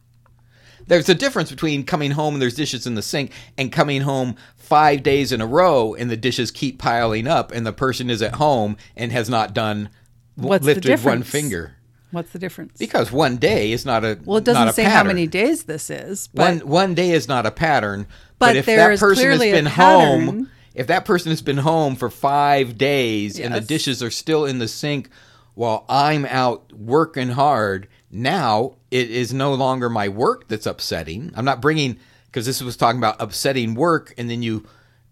There's a difference between coming home and there's dishes in the sink and coming home five days in a row and the dishes keep piling up and the person is at home and has not done What's lifted one finger. What's the difference? Because one day is not a well, it doesn't say how many days this is, but one one day is not a pattern. But But, if there that is person has been pattern. home, if that person has been home for five days and the dishes are still in the sink while I'm out working hard, now it is no longer my work that's upsetting. I'm not bringing because this was talking about upsetting work, and then you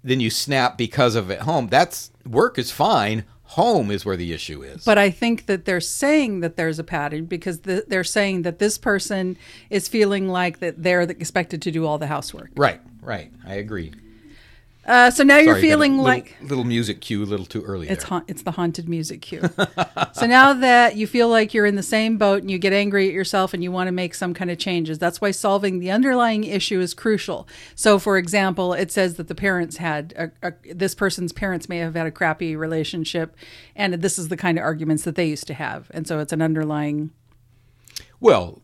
then you snap because of it at home. That's work is fine. Home is where the issue is. But I think that they're saying that there's a pattern because th- they're saying that this person is feeling like that they're expected to do all the housework. right, right. I agree. Uh, so now you're Sorry, a feeling little- like little music cue a little too early. It's ha- it's the haunted music cue. so now that you feel like you're in the same boat and you get angry at yourself and you want to make some kind of changes, that's why solving the underlying issue is crucial. So, for example, it says that the parents had a, a, this person's parents may have had a crappy relationship, and this is the kind of arguments that they used to have, and so it's an underlying. Well,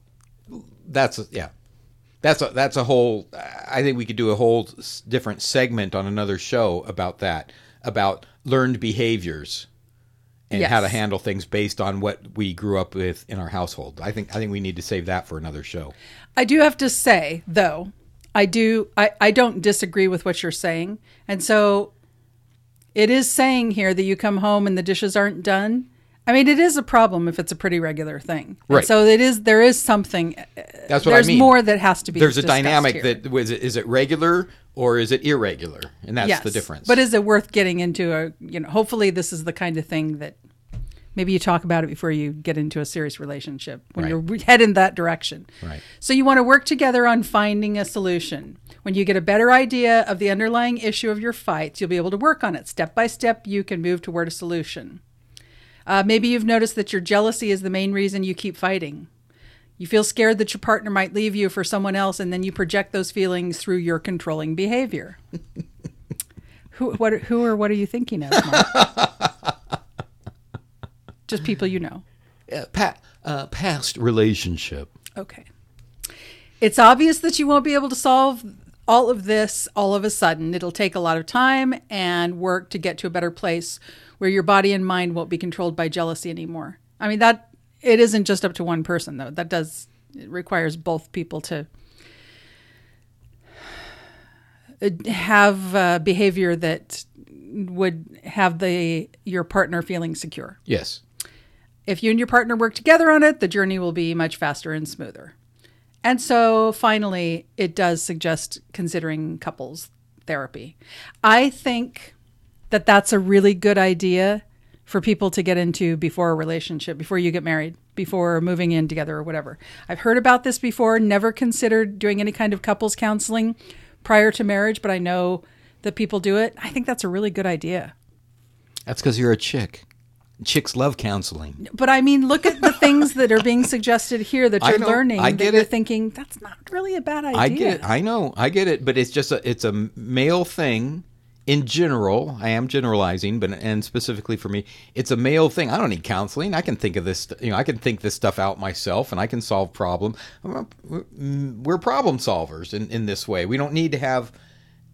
that's yeah, that's a that's a whole. I think we could do a whole different segment on another show about that. about learned behaviors and how to handle things based on what we grew up with in our household. I think I think we need to save that for another show. I do have to say, though, I do I, I don't disagree with what you're saying. And so it is saying here that you come home and the dishes aren't done. I mean, it is a problem if it's a pretty regular thing. And Right. so it is there is something uh, That's what there's I mean. more that has to be There's a dynamic here. that was it, is it regular or is it irregular, and that's yes. the difference. But is it worth getting into a you know, hopefully this is the kind of thing that maybe you talk about it before you get into a serious relationship when Right. you're head in that direction. Right. So you want to work together on finding a solution. When you get a better idea of the underlying issue of your fights, you'll be able to work on it. Step by step, you can move toward a solution. Uh, maybe you've noticed that your jealousy is the main reason you keep fighting. You feel scared that your partner might leave you for someone else, and then you project those feelings through your controlling behavior. who, what, who or what are you thinking of? Mark? Just people you know. Uh, pa- uh, past relationship. Okay. It's obvious that you won't be able to solve all of this all of a sudden. It'll take a lot of time and work to get to a better place where your body and mind won't be controlled by jealousy anymore. I mean that it isn't just up to one person though. That does it requires both people to have uh, behavior that would have the your partner feeling secure. Yes. If you and your partner work together on it, the journey will be much faster and smoother. And so finally, it does suggest considering couples therapy. I think that that's a really good idea for people to get into before a relationship, before you get married, before moving in together or whatever. I've heard about this before, never considered doing any kind of couples counseling prior to marriage, but I know that people do it. I think that's a really good idea. That's because you're a chick. Chicks love counseling. But I mean, look at the things that are being suggested here that you're know. learning. I that get you're it. thinking that's not really a bad idea. I get it. I know. I get it. But it's just a it's a male thing in general. I am generalizing, but and specifically for me, it's a male thing. I don't need counseling. I can think of this. You know, I can think this stuff out myself, and I can solve problem. Uh, mm, we're problem solvers in in this way. We don't need to have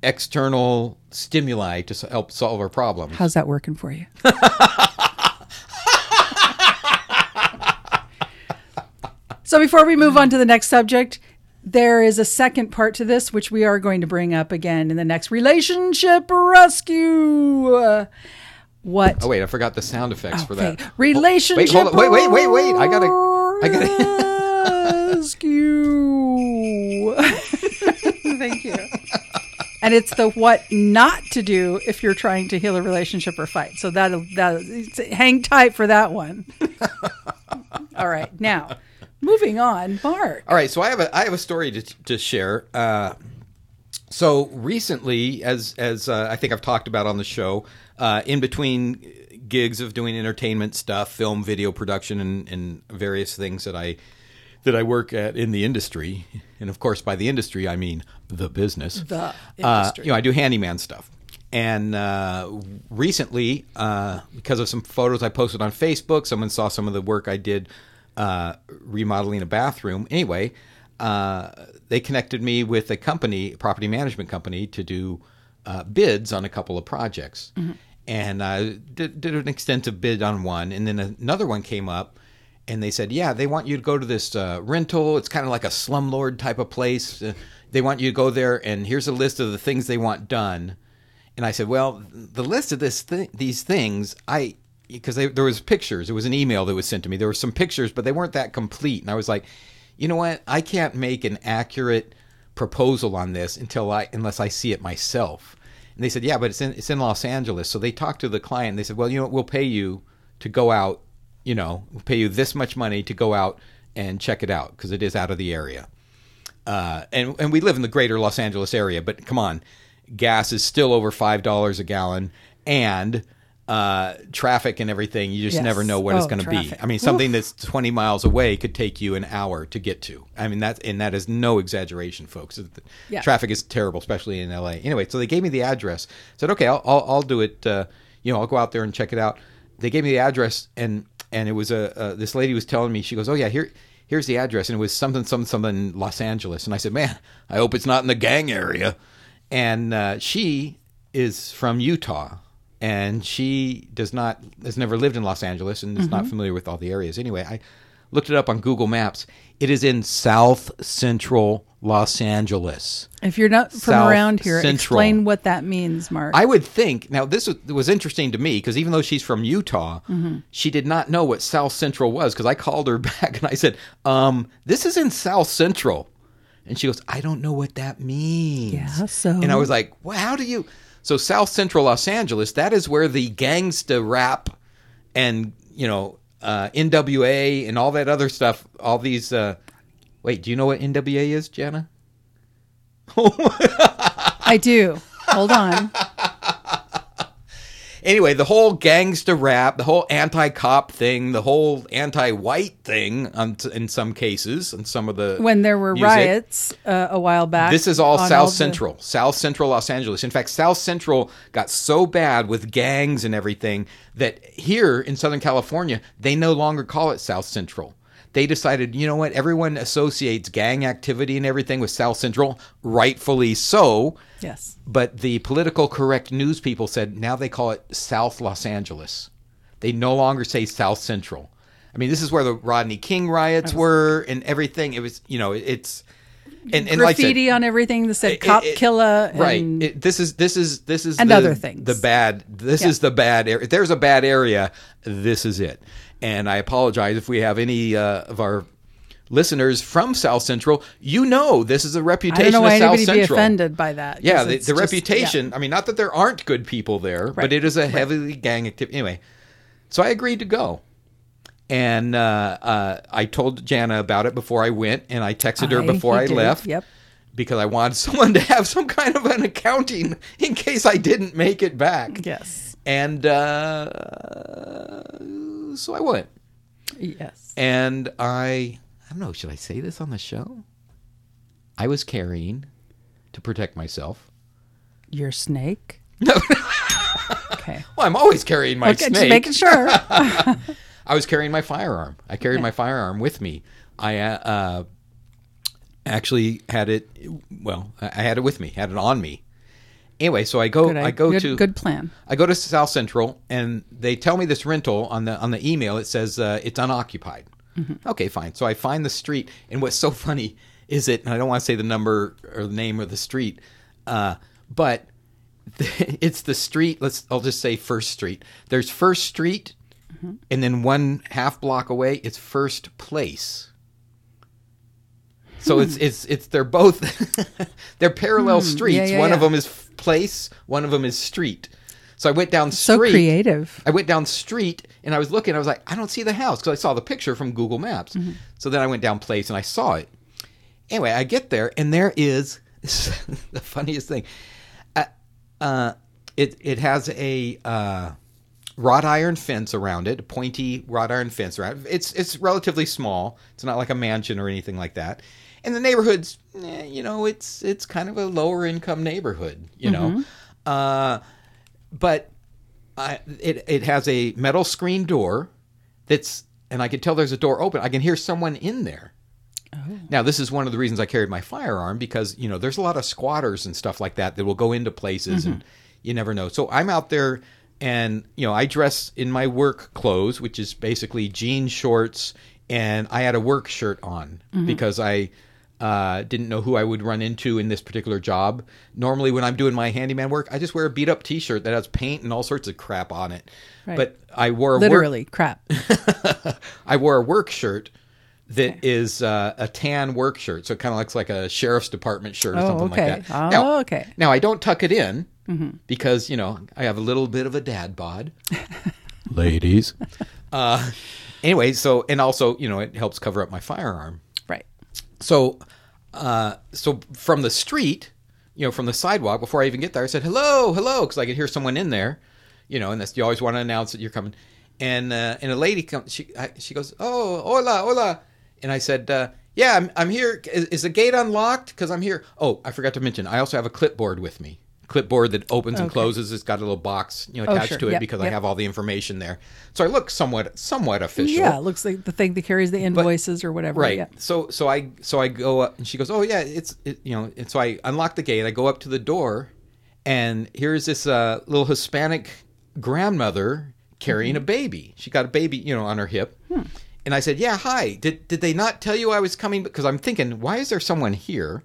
external stimuli to help solve our problems. How's that working for you? so before we move on to the next subject, there is a second part to this, which we are going to bring up again in the next relationship rescue. Uh, what? Oh wait, I forgot the sound effects for that. Relationship. Wait, hold on. Wait, wait, wait, wait. I gotta. I gotta. rescue. Thank you. And it's the what not to do if you're trying to heal a relationship or fight. So that'll that hang tight for that one. All right, now moving on, Mark. All right, so I have a I have a story to to share. Uh, so recently, as as uh, I think I've talked about on the show, uh, in between gigs of doing entertainment stuff, film, video production, and, and various things that I that I work at in the industry, and of course by the industry I mean the business. The Uh, industry. you know, I do handyman stuff. And uh, recently, uh, because of some photos I posted on Facebook, someone saw some of the work I did uh, remodeling a bathroom. Anyway, uh, they connected me with a company, a property management company, to do uh, bids on a couple of projects. And I did, did an extensive bid on one, and then another one came up, and they said, "Yeah, they want you to go to this uh, rental. It's kind of like a slumlord type of place. Uh, they want you to go there, and here's a list of the things they want done." And I said, "Well, the list of this th- these things, I because there was pictures. It was an email that was sent to me. There were some pictures, but they weren't that complete. And I was like, you know what? I can't make an accurate proposal on this until I unless I see it myself." And they said, "Yeah, but it's in it's in Los Angeles." So they talked to the client. And they said, "Well, you know, what? we'll pay you to go out. You know, we'll pay you this much money to go out and check it out because it is out of the area." uh, and and we live in the greater Los Angeles area, but come on, gas is still over five dollars a gallon, and uh, traffic and everything. You just Yes. never know what it's Oh, going to be. I mean, something that's twenty miles away could take you an hour to get to. I mean, that's and that is no exaggeration, folks. The Yeah. Traffic is terrible, especially in LA. Anyway, so they gave me the address. Said, okay, I'll I'll, I'll do it. Uh, you know, I'll go out there and check it out. They gave me the address, and and it was a uh, this lady was telling me. She goes, oh yeah, here here's the address, and it was something, something, something, Los Angeles. And I said, man, I hope it's not in the gang area. And uh, she is from Utah, and she does not has never lived in Los Angeles and is not familiar with all the areas. Anyway, I looked it up on Google Maps. It is in South Central Los Angeles. If you're not from South around here, Central. explain what that means, Mark. I would think now this was, was interesting to me because even though she's from Utah, she did not know what South Central was because I called her back and I said, um, "This is in South Central," and she goes, "I don't know what that means." Yeah, so- and I was like, "Well, how do you?" So South Central Los Angeles, that is where the gangsta rap and you know uh, NWA and all that other stuff, all these. Uh, wait, do you know what NWA is, Jana? I do. Hold on. anyway, the whole gangster rap, the whole anti-cop thing, the whole anti-white thing, on in some cases, and some of the When there were music, riots uh, a while back. This is all South the- Central, South Central Los Angeles. In fact, South Central got so bad with gangs and everything that here in Southern California, they no longer call it South Central. They decided, you know what? Everyone associates gang activity and everything with South Central, rightfully so. Yes. But the political correct news people said now they call it South Los Angeles. They no longer say South Central. I mean, this is where the Rodney King riots were and everything. It was, you know, it's and, and like said, Graffiti on everything that said "cop it- killer." right. It- this is this is this is And the, other things. The bad. This Yeah. is the bad area. If there's a bad area, this is it. And I apologize if we have any uh, of our listeners from South Central. You know, this is a reputation I don't know why of South anybody be Central. offended by that. Yeah, the, the just- reputation. I mean, not that there aren't good people there, but it is a heavily gang activity. Anyway, so I agreed to go. And uh, uh, I told Jana about it before I went, and I texted her I- before I did, left yep. because I wanted someone to have some kind of an accounting in case I didn't make it back. Yes. And uh, so I went. Yes. And I, I don't know, should I say this on the show? I was carrying, to protect myself. Your snake. No. okay. Well, I'm always carrying my okay, snake. just making sure. I was carrying my firearm. I carried my firearm with me. I uh, uh, actually had it. Well, I had it with me. Had it on me. Anyway, so I go. Good, I go good, to good plan. I go to South Central, and they tell me this rental on the on the email. It says uh, it's unoccupied. Okay, fine. So I find the street, and what's so funny is it. And I don't want to say the number or the name of the street, uh, but it's the street. Let's. I'll just say First Street. There's First Street, and then one half block away, it's First Place. So it's it's it's they're both they're parallel streets. yeah, one of them is place, one of them is street. So I went down street. So creative. I went down street and I was looking. I was like, I don't see the house because I saw the picture from Google Maps. Mm-hmm. So then I went down place and I saw it. Anyway, I get there and there is the funniest thing. Uh, uh, it it has a uh, wrought iron fence around it, a pointy wrought iron fence around. It. It's it's relatively small. It's not like a mansion or anything like that. And the neighborhood's, eh, you know, it's it's kind of a lower income neighborhood, you know. Uh, but I, it it has a metal screen door that's and I can tell there's a door open. I can hear someone in there. Now this is one of the reasons I carried my firearm because you know there's a lot of squatters and stuff like that that will go into places and you never know. So I'm out there and you know I dress in my work clothes, which is basically jean shorts, and I had a work shirt on because I uh, didn't know who I would run into in this particular job. Normally, when I'm doing my handyman work, I just wear a beat up T-shirt that has paint and all sorts of crap on it. Right. But I wore a work, Literally, crap. I wore a work shirt that is uh, a tan work shirt, so it kind of looks like a sheriff's department shirt or Oh, something okay. like that. Oh, now, okay. Mm-hmm. Now I don't tuck it in because you know I have a little bit of a dad bod, ladies. Uh, anyway, so and also you know it helps cover up my firearm. So, uh, so from the street, you know, from the sidewalk, before I even get there, I said hello, hello, because I could hear someone in there, you know, and that's you always want to announce that you're coming. And uh, and a lady comes, she I, she goes, oh, hola, hola, and I said, uh, yeah, I'm I'm here. Is, is the gate unlocked? Because I'm here. Oh, I forgot to mention, I also have a clipboard with me. Clipboard that opens and closes. It's got a little box, you know, Oh, attached sure. to it Yep, because I have all the information there. So I look somewhat somewhat official. Yeah, it looks like the thing that carries the invoices or whatever. Right. Yeah. So so I so I go up and she goes, "Oh yeah, it's it, you know." And so I unlock the gate. I go up to the door, and here's this uh, little Hispanic grandmother carrying a baby. She got a baby, you know, on her hip. And I said, "Yeah, hi. Did did they not tell you I was coming? Because I'm thinking, why is there someone here?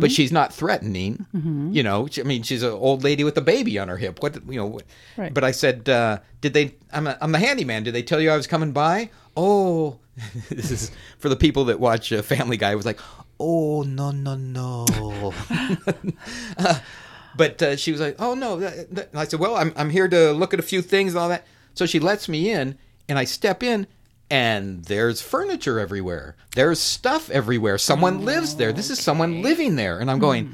But she's not threatening. You know, I mean, she's an old lady with a baby on her hip. What you know? what- Right. But I said, uh, did they? I'm a, I'm the handyman. Did they tell you I was coming by? Oh, this is for the people that watch uh, Family Guy. It was like, oh no no no. But uh, she was like, "Oh no!" that- that-" And I said, "Well, I'm I'm here to look at a few things and all that." So she lets me in, and I step in, and there's furniture everywhere. There's stuff everywhere. Someone lives there. This is someone living there, and I'm going,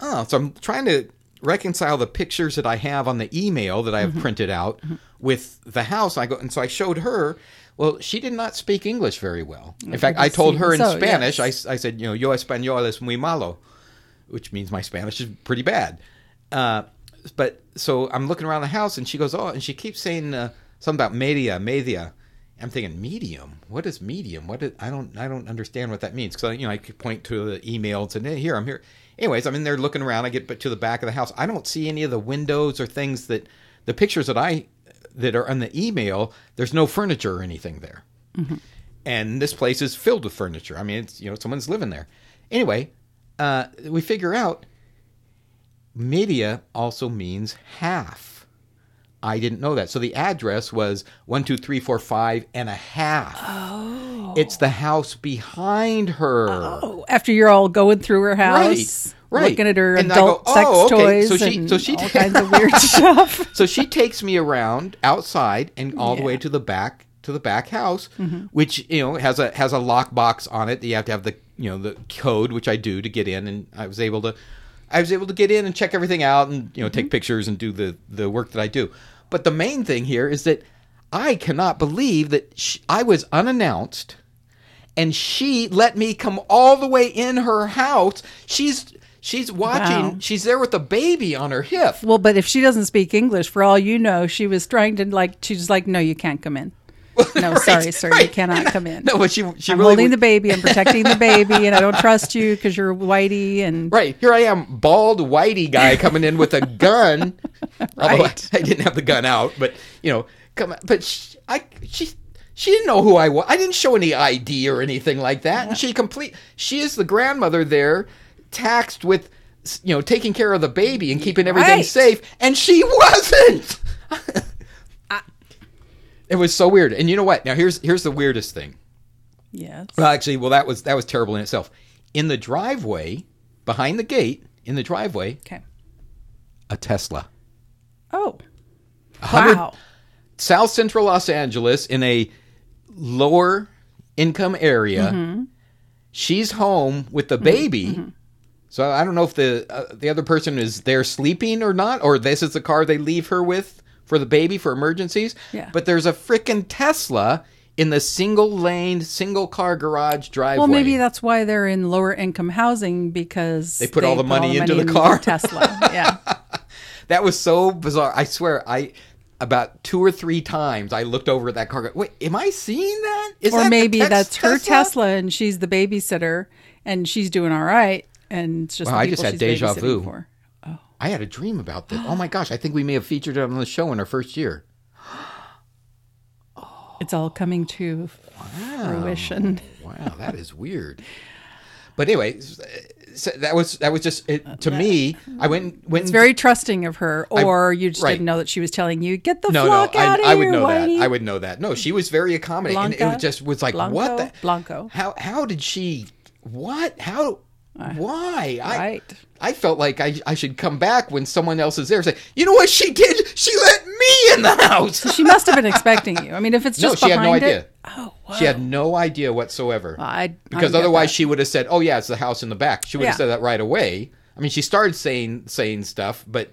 "Oh!" So I'm trying to reconcile the pictures that I have on the email that I have printed out with the house. I go, and so I showed her. Well, she did not speak English very well. In fact, I told her in So, Spanish. yes. I, I said, you know, yo español es muy malo which means my Spanish is pretty bad. Uh, but so I'm looking around the house, and she goes, "Oh," and she keeps saying uh, something about media, media. I'm thinking medium. What is medium? What is, I don't I don't understand what that means because you know I could point to the email and say, hey, "Here I'm here." Anyways, I'm in there looking around. I get to the back of the house. I don't see any of the windows or things that the pictures that I that are on the email. There's no furniture or anything there and this place is filled with furniture. I mean, it's you know someone's living there. Anyway, uh, we figure out media also means half. I didn't know that. So the address was one, two, three, four, five and a half. Oh. It's the house behind her. Oh, after you're all going through her house, Right, right. looking at her And adult go, sex oh, okay. toys So she- and so she all kinds of weird stuff. So she takes me around outside and all the way to the back to the back house, mm-hmm. which you know has a has a lock box on it. that You have to have the you know the code, which I do to get in, and I was able to I was able to get in and check everything out and you know take mm-hmm. pictures and do the the work that I do. But the main thing here is that I cannot believe that sh I was unannounced and she let me come all the way in her house. She's she's watching. Wow. She's there with a baby on her hip. Well, but if she doesn't speak English, for all you know, she was trying to like. She's like, "No, you can't come in. No, sorry, sir, you right. cannot come in. No, but she she I'm really holding would- the baby. I'm protecting the baby, and I don't trust you because you're whitey and Right here, I am, bald whitey guy coming in with a gun. Although I, I didn't have the gun out, but you know, come. But she, I she she didn't know who I was. I didn't show any ID or anything like that. And she complete. She is the grandmother there, taxed with you know taking care of the baby and keeping everything Right. safe, and she wasn't. It was so weird. And you know what? Now here's here's the weirdest thing. yes, Well, actually, well, that was that was terrible in itself. In the driveway, behind the gate, in the driveway, okay. a Tesla. Oh. wow. South Central Los Angeles, in a lower income area. Mm-hmm. She's home with the baby. So I don't know if the uh, the other person is there sleeping or not, or this is the car they leave her with for the baby for emergencies. Yeah. But there's a freaking Tesla in the single lane, single car garage driveway. Well, maybe that's why they're in lower income housing because They put all the money into the in car. Tesla. Yeah, That was so bizarre. I swear, I about two or three times I looked over at that car. go, Wait, am I seeing that? Is or that maybe Tex- that's her Tesla and she's the babysitter and she's doing all right, and it's just Wow, the I people just had she's deja babysitting vu. For. I had a dream about this. Oh my gosh! I think we may have featured it on the show in our first year. It's all coming to fruition. Wow, that is weird. But anyway, so that was that was just it, to uh, me. I went went It's very trusting of her, or you just right. didn't know that she was telling you, "Get the no no. flock I, out of I would here, know Whitey." that. I would know that. No, she was very accommodating. and it was just was like Blanco? what the Blanco. How how did she? What how? Why? Right. I felt like I, I should come back when someone else is there. and Say, you know what she did? She let me in the house. She must have been expecting you. I mean, if it's No, just she had no idea. oh, wow. She had no idea whatsoever. I- I because get otherwise she would have said, "Oh yeah, it's the house in the back." She would have Yeah. said that right away. I mean, she started saying saying stuff, but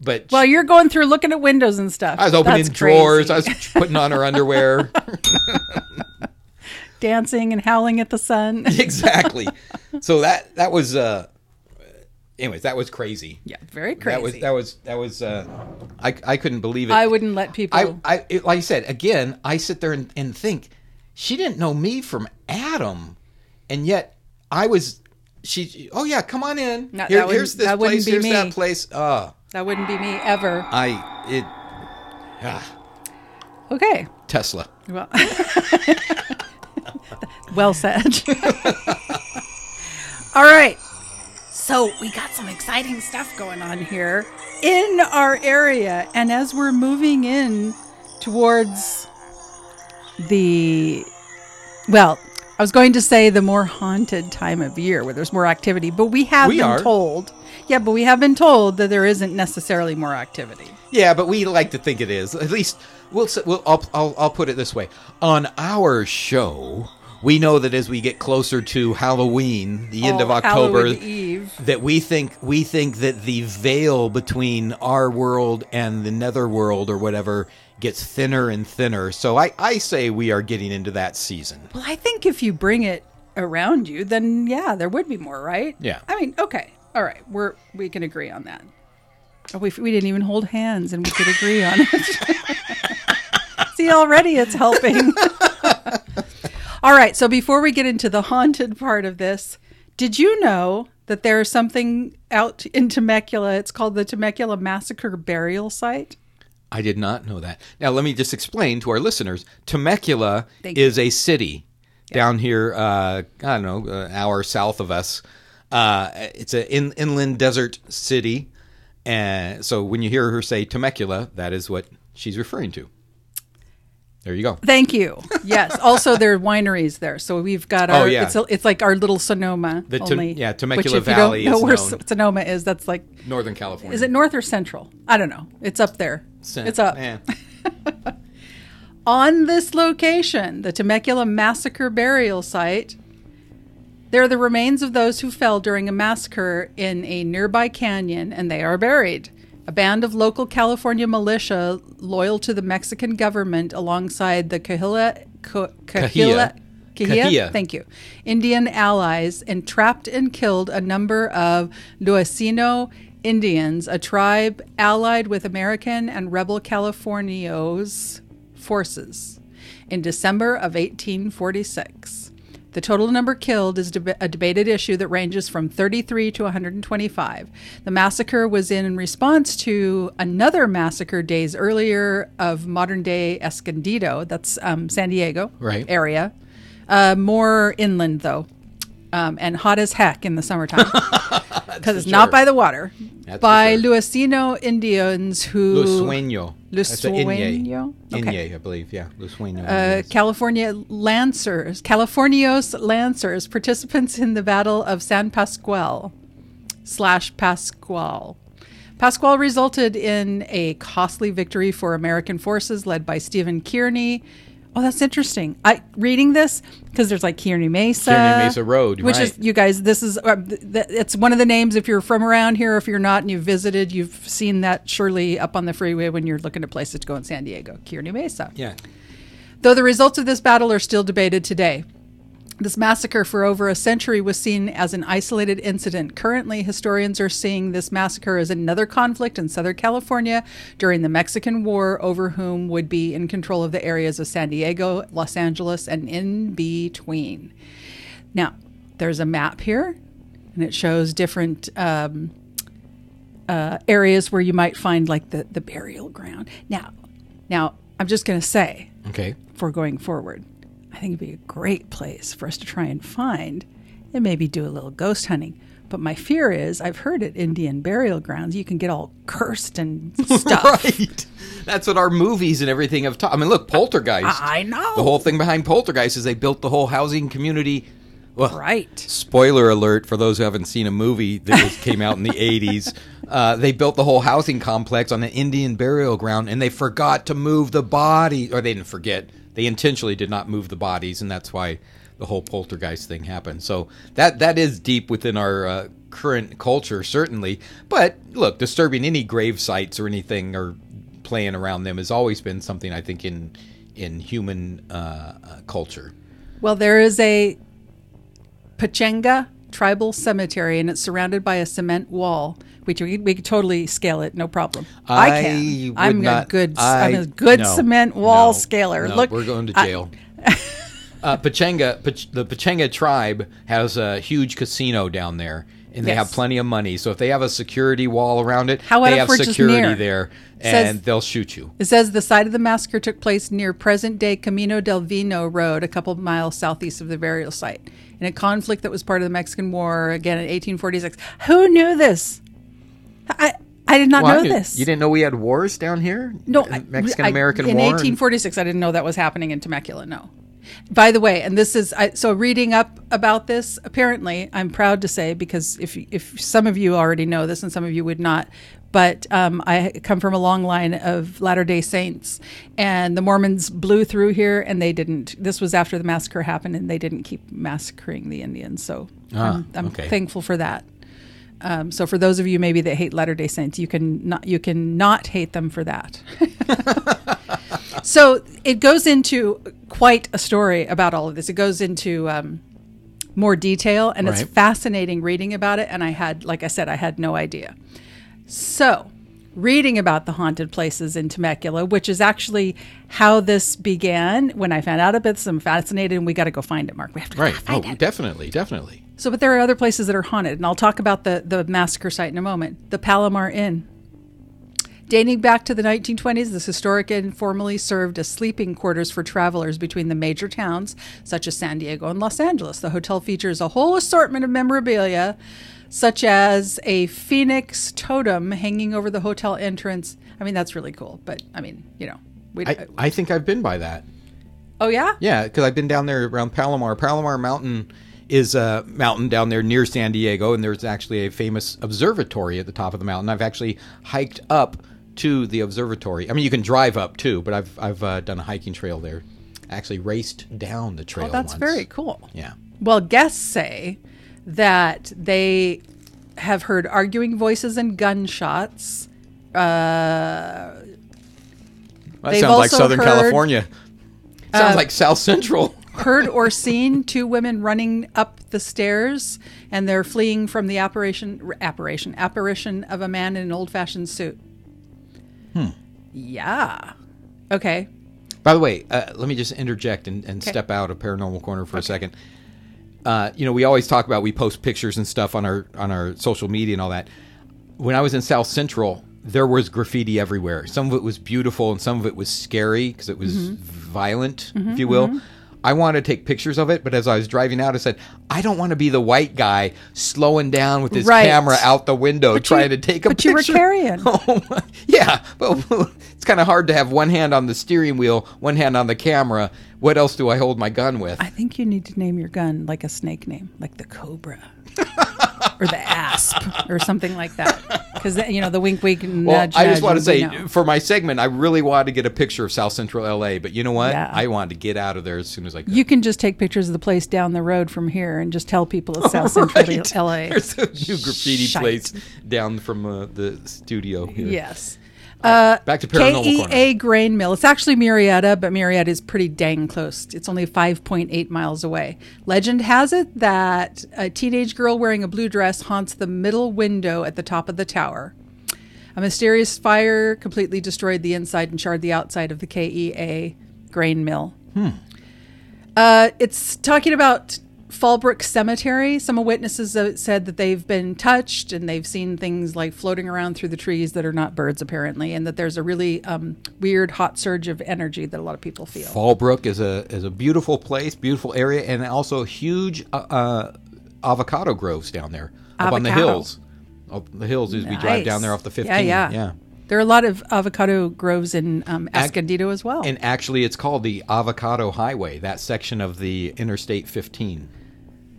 but Well, you're going through looking at windows and stuff. I was opening That's drawers. I was putting on her underwear. dancing and howling at the sun. exactly. So that that was. uh Anyways, that was crazy. yeah, very crazy. That was that was that was. uh I I couldn't believe it. I wouldn't let people. I, I it- like I said again. I sit there and, and think she didn't know me from Adam, and yet I was. She. Oh yeah, come on in. No, Here- here's this that place. Here's me. that place. Uh that wouldn't be me ever. I it. Ah, Okay. Tesla. Well, well said. All right. So we got some exciting stuff going on here in our area. And as we're moving in towards the, well, I was going to say the more haunted time of year where there's more activity, but we have We been are. told. Yeah, but we have been told that there isn't necessarily more activity. Yeah, but we like to think it is. At least we'll, we'll I'll, I'll, I'll put it this way: on our show, we know that as we get closer to Halloween, the end oh, of Oh, October, that we think we think that the veil between our world and the netherworld or whatever gets thinner and thinner. So I, I say we are getting into that season. Well, I think if you bring it around you, then yeah, there would be more, right? Yeah. I mean, okay, all right, we're we can agree on that. Oh, we we didn't even hold hands, and we could agree on it. See, already it's helping. all right, so before we get into the haunted part of this, did you know that there's something out in Temecula? It's called the Temecula Massacre Burial Site. I did not know that. Now, let me just explain to our listeners Temecula is a city down here, uh, I don't know, an hour south of us. Uh, it's an in, inland desert city. And so when you hear her say Temecula, that is what she's referring to. There you go. Thank you. Yes. Also, there are wineries there, so we've got our. Oh, yeah. It's, a, it's like our little Sonoma. The only, yeah, which Temecula if Valley You don't know is where known. Sonoma is. That's like. Northern California. Is it north or central? I don't know. It's up there. It's up. Eh. On this location, the Temecula Massacre Burial Site, there are the remains of those who fell during a massacre in a nearby canyon, and they are buried. A band of local California militia loyal to the Mexican government alongside the Cahilla, Cahilla, Cahilla. Cahilla. thank you, Indian allies entrapped and killed a number of Luiseno Indians, a tribe allied with American and rebel Californios forces in December of 1846. The total number killed is deb- a debated issue that ranges from 33 to 125. The massacre was in response to another massacre days earlier of modern day Escondido, that's um, San Diego Right. area. Uh, more inland, though, um, and hot as heck in the summertime because it's not by the water. That's by sure. Luiseno Indians who. Lusueño. That's a Inye. Okay. I believe. Yeah, Lusueño. Uh. California Lancers, Californios Lancers, participants in the Battle of San Pascual slash Pascual. Pascual resulted in a costly victory for American forces led by Stephen Kearny. Oh, that's interesting. I reading this because there's like Kearny Mesa, Kearny Mesa Road, which is you guys. This is uh, th- th- it's one of the names. If you're from around here, if you're not and you've visited, you've seen that surely up on the freeway when you're looking at places to go in San Diego. Kearny Mesa yeah. though the results of this battle are still debated today. This massacre for over a century was seen as an isolated incident. Currently, historians are seeing this massacre as another conflict in Southern California during the Mexican War over whom would be in control of the areas of San Diego, Los Angeles, and in between. Now, there's a map here, and it shows different um, uh, areas where you might find like the, the burial ground. Now, now I'm just going to say, Okay. for going forward. I think it'd be a great place for us to try and find and maybe do a little ghost hunting. But my fear is I've heard at Indian burial grounds you can get all cursed and stuff. Right. That's what our movies and everything have taught. I mean, look, Poltergeist. I know. The whole thing behind Poltergeist is they built the whole housing community. Well, Right. Spoiler alert for those who haven't seen a movie that was, came out in the 80s. Uh, they built the whole housing complex on an Indian burial ground and they forgot to move the body. Or they didn't forget. They intentionally did not move the bodies, and that's why the whole poltergeist thing happened. So that that is deep within our uh, current culture, certainly. But look, disturbing any grave sites or anything or playing around them has always been something I think in in human uh, uh, culture. Well, there is a Pechanga tribal cemetery, and it's surrounded by a cement wall. We we, we could totally scale it, no problem. I, I can. I'm not- a good. I- I'm a good no, cement wall no, scaler. no, Look, we're going to I- jail. uh, Pechanga, Pach- the Pechanga tribe has a huge casino down there, and they Yes. have plenty of money. So if they have a security wall around it, How they have security there, Says- and they'll shoot you. It says the site of the massacre took place near present day Camino del Vino Road, a couple of miles southeast of the burial site, in a conflict that was part of the Mexican War, again in 1846. Who knew this? I, I did not Well, know didn't- this. You didn't know we had wars down here? No, Mexican American in War. and- 1846. I didn't know that was happening in Temecula. No. By the way, and this is I, so reading up about this. Apparently, I'm proud to say because if if some of you already know this and some of you would not, but um, I come from a long line of Latter Day Saints, and the Mormons blew through here, and they didn't. This was after the massacre happened, and they didn't keep massacring the Indians. So Ah, I'm, I'm okay. thankful for that. Um, so for those of you maybe that hate Latter Day Saints, you can not you can not hate them for that. so it goes into quite a story about all of this. It goes into um, more detail, and it's fascinating reading about it. And I had, like I said, I had no idea. So, reading about the haunted places in Temecula, which is actually how this began. When I found out about this, I'm fascinated, and we got to go find it, Mark. We have to go Right. Oh, it. definitely, definitely. So, but there are other places that are haunted, and I'll talk about the, the massacre site in a moment. The Palomar Inn. Dating back to the 1920s, this historic inn formerly served as sleeping quarters for travelers between the major towns, such as San Diego and Los Angeles. The hotel features a whole assortment of memorabilia, such as a phoenix totem hanging over the hotel entrance. I mean, that's really cool, but I mean, you know, we. I, I think I've been by that. oh yeah, Yeah, because I've been down there around Palomar. Palomar Mountain is a mountain down there near San Diego, and there's actually a famous observatory at the top of the mountain. I've actually hiked up to the observatory. I mean, you can drive up too, but I've I've uh, done a hiking trail there. Actually, raced down the trail. oh, that's once. very cool. Yeah. Well, guests say that they have heard arguing voices and gunshots. Uh, That sounds like Southern heard, uh, California. Sounds like South Central. heard or seen two women running up the stairs, and they're fleeing from the apparition, apparition, apparition of a man in an old-fashioned suit. Hmm. Yeah. Okay. By the way, uh, let me just interject and, and Okay. step out of paranormal corner for a second. Uh, you know, we always talk about we post pictures and stuff on our on our social media and all that. When I was in South Central, there was graffiti everywhere. Some of it was beautiful, and some of it was scary because it was Mm-hmm. violent, if you will. I wanted to take pictures of it, but as I was driving out, I said, I don't want to be the white guy slowing down with his Right. camera out the window you- trying to take a picture. but you were carrying. Oh, my- yeah, but it's kind of hard to have one hand on the steering wheel, one hand on the camera. What else do I hold my gun with? I think you need to name your gun like a snake name, like the cobra or the asp or something like that. Because you know the wink, wink, nudge. well, I just nudge, want to say know. for my segment, I really wanted to get a picture of South Central LA, but you know what? Yeah. I wanted to get out of there as soon as I could. you can just take pictures of the place down the road from here and just tell people it's South Central Right. LA. There's a new graffiti Shite. place down from uh, the studio here. Yes. Uh, Back to paranormal KEA corner. Grain Mill. It's actually Murrieta, but Murrieta is pretty dang close. It's only 5.8 miles away. Legend has it that a teenage girl wearing a blue dress haunts the middle window at the top of the tower. A mysterious fire completely destroyed the inside and charred the outside of the KEA grain mill. Uh, it's talking about Fallbrook Cemetery. Some witnesses said that they've been touched and they've seen things like floating around through the trees that are not birds, apparently, and that there's a really um, weird hot surge of energy that a lot of people feel. Fallbrook is a is a beautiful place, beautiful area, and also huge uh, uh, avocado groves down there up on the hills. Up the hills as we drive down there off the 15. Yeah, yeah. yeah. There are a lot of avocado groves in um, Escondido as well. And actually, it's called the Avocado Highway, that section of the Interstate 15.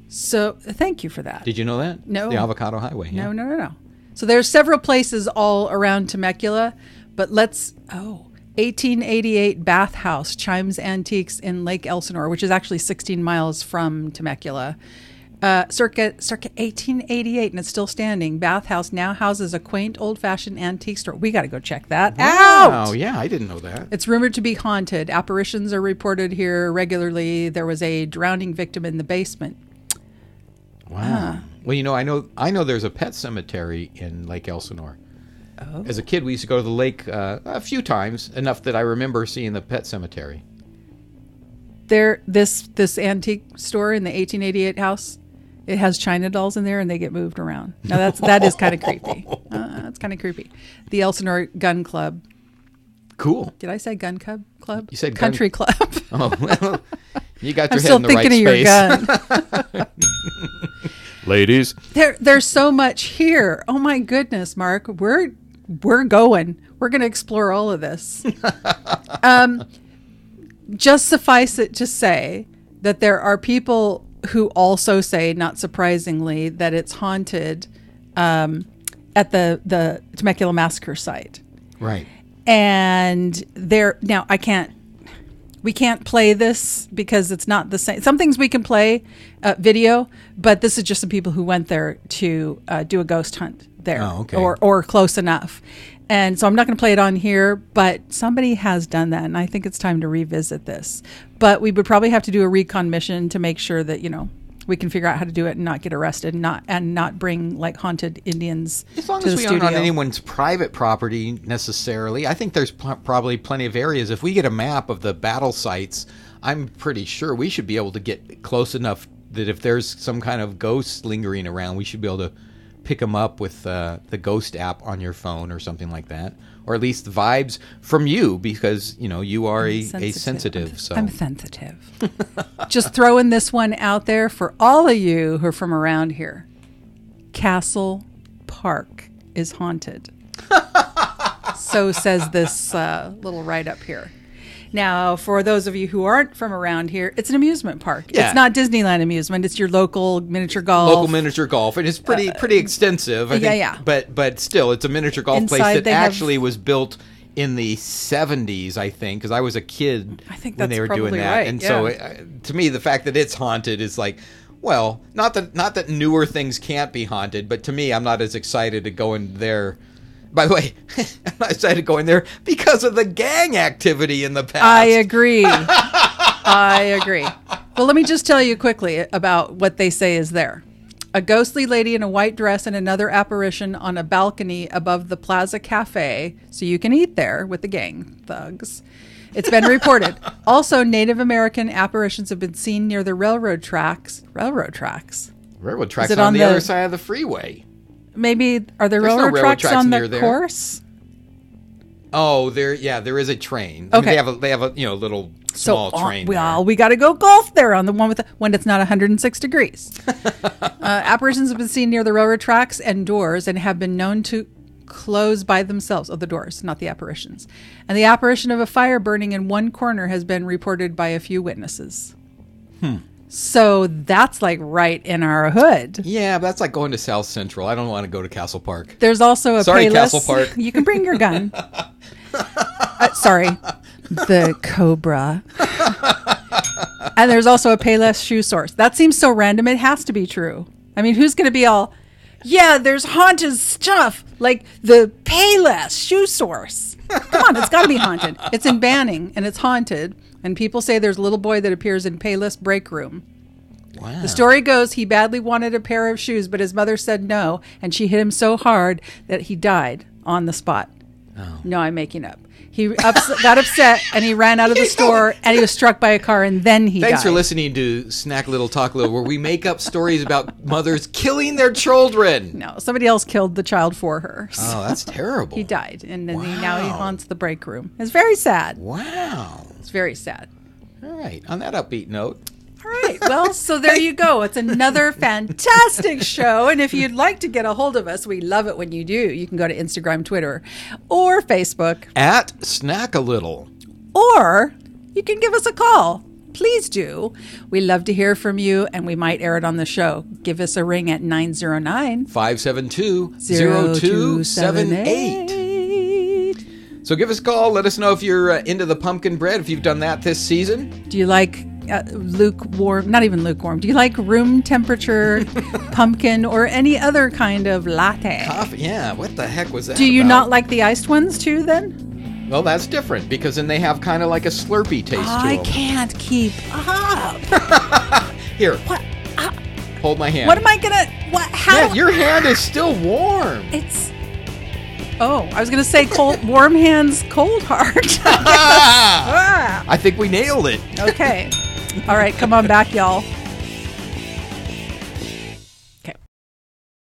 So thank you for that. Did you know that? No. The Avocado Highway. No, yeah. no, no, no. So there's several places all around Temecula, but let's oh. 1888 Bath House, Chimes Antiques in Lake Elsinore, which is actually 16 miles from Temecula. Uh, circa circa 1888, and it's still standing. Bath House now houses a quaint, old-fashioned antique store. We got to go check that Wow, out. yeah, I didn't know that. It's rumored to be haunted. Apparitions are reported here regularly. There was a drowning victim in the basement. Wow. Well, you know, I know I know there's a pet cemetery in Lake Elsinore. Oh. As a kid, we used to go to the lake uh, a few times, enough that I remember seeing the pet cemetery. there this this antique store in the 1888 house It has China dolls in there, and they get moved around. Now that's that is kind of creepy. Uh, that's kind of creepy. The Elsinore Gun Club. Cool. Did I say Gun Club? Club? You said gun- Country Club. Oh, well, you got I'm your head still in the thinking right of space. your gun. Ladies. there, there's so much here. Oh my goodness, Mark, we're we're going. We're going to explore all of this. um, just suffice it to say that there are people who also say, not surprisingly, that it's haunted um, at the the Temecula massacre site. Right. and there now i can't we can't play this because it's not the same some things we can play uh, video but this is just some people who went there to uh, do a ghost hunt there Oh, okay. or or close enough and so i'm not going to play it on here but somebody has done that and i think it's time to revisit this but we would probably have to do a recon mission to make sure that you know we can figure out how to do it and not get arrested and not and not bring like haunted indians As long to as the we studio. aren't on anyone's private property necessarily, I think there's pl- probably plenty of areas. If we get a map of the battle sites, I'm pretty sure we should be able to get close enough that if there's some kind of ghosts lingering around, we should be able to pick them up with uh, the ghost app on your phone or something like that, or at least vibes from you because you know you are a a sensitive. I'm, so I'm sensitive. Just throwing this one out there for all of you who are from around here. Castle Park is haunted. so says this uh, little write up here. Now, for those of you who aren't from around here, it's an amusement park. Yeah. It's not Disneyland amusement. It's your local miniature golf. local miniature golf, and it's pretty pretty extensive. I Uh, yeah, think, yeah. But but still, it's a miniature golf place that they have- actually was built in the '70s, I think, because I was a kid I think when they were doing that, right, and so yeah. uh, to me, the fact that it's haunted is like. Well, not that not that newer things can't be haunted, but to me, I'm not as excited to go in there. By the way, I'm not excited to go in there because of the gang activity in the past. I agree. I agree. Well, let me just tell you quickly about what they say is there. A ghostly lady in a white dress and another apparition on a balcony above the Plaza Cafe, so you can eat there with the gang thugs. It's been reported. also, Native American apparitions have been seen near the railroad tracks. Railroad tracks. Railroad tracks on, on the- other side of the freeway. Maybe are there There's no railroad, railroad tracks, tracks on the there. course? Oh, there, yeah, there is a train. I mean, Okay. they have a they have a you know little small uh, train. Well, there. we got to go golf there on the one with the, when it's not 106 degrees. uh, apparitions have been seen near the railroad tracks and doors and have been known to close by themselves. Oh, the doors, not the apparitions. And the apparition of a fire burning in one corner has been reported by a few witnesses. Hmm. So that's like right in our hood. Yeah, but that's like going to South Central. I don't want to go to Castle Park. There's also a Sorry, Payless. Castle Park. You can bring your gun. uh, sorry, the Cobra. and there's also a Payless shoe source. That seems so random. It has to be true. I mean, who's going to be all? Yeah, there's haunted stuff like the Payless shoe source. Come on, it's got to be haunted. It's in Banning and it's haunted. And people say there's a little boy that appears in Payless break room. Wow. The story goes he badly wanted a pair of shoes, but his mother said no, and she hit him so hard that he died on the spot. Oh. No, I'm making up. He ups- got upset and he ran out of the store and he was struck by a car and then he Thanks died. for listening to Snack Little Talk Little, where we make up stories about mothers killing their children. No, somebody else killed the child for her. So Oh, that's terrible. he died, and then he, now he Wow. haunts the break room. It's very sad. Wow. It's very sad. All right. On that upbeat note, All right. Well, so there you go. It's another fantastic show. And if you'd like to get a hold of us, we love it when you do. You can go to Instagram, Twitter, or Facebook, at Snack a Little. or you can give us a call. Please do. We love to hear from you, and we might air it on the show. Give us a ring at 909 572 0278. So give us a call. Let us know if you're uh, into the pumpkin bread, if you've done that this season. Do you like uh, lukewarm, not even lukewarm, do you like room temperature pumpkin or any other kind of latte? Coffee. Yeah, what the heck was that? Do you about? not like the iced ones too then? Well, that's different because then they have kind of like a Slurpee taste I can't keep up. Here, What? uh, hold my hand. what am I gonna? What? How? Yeah, your hand is still warm. it's. Oh, I was gonna say cold, warm hands, cold heart. Ah, I think we nailed it. okay. All right, come on back, y'all.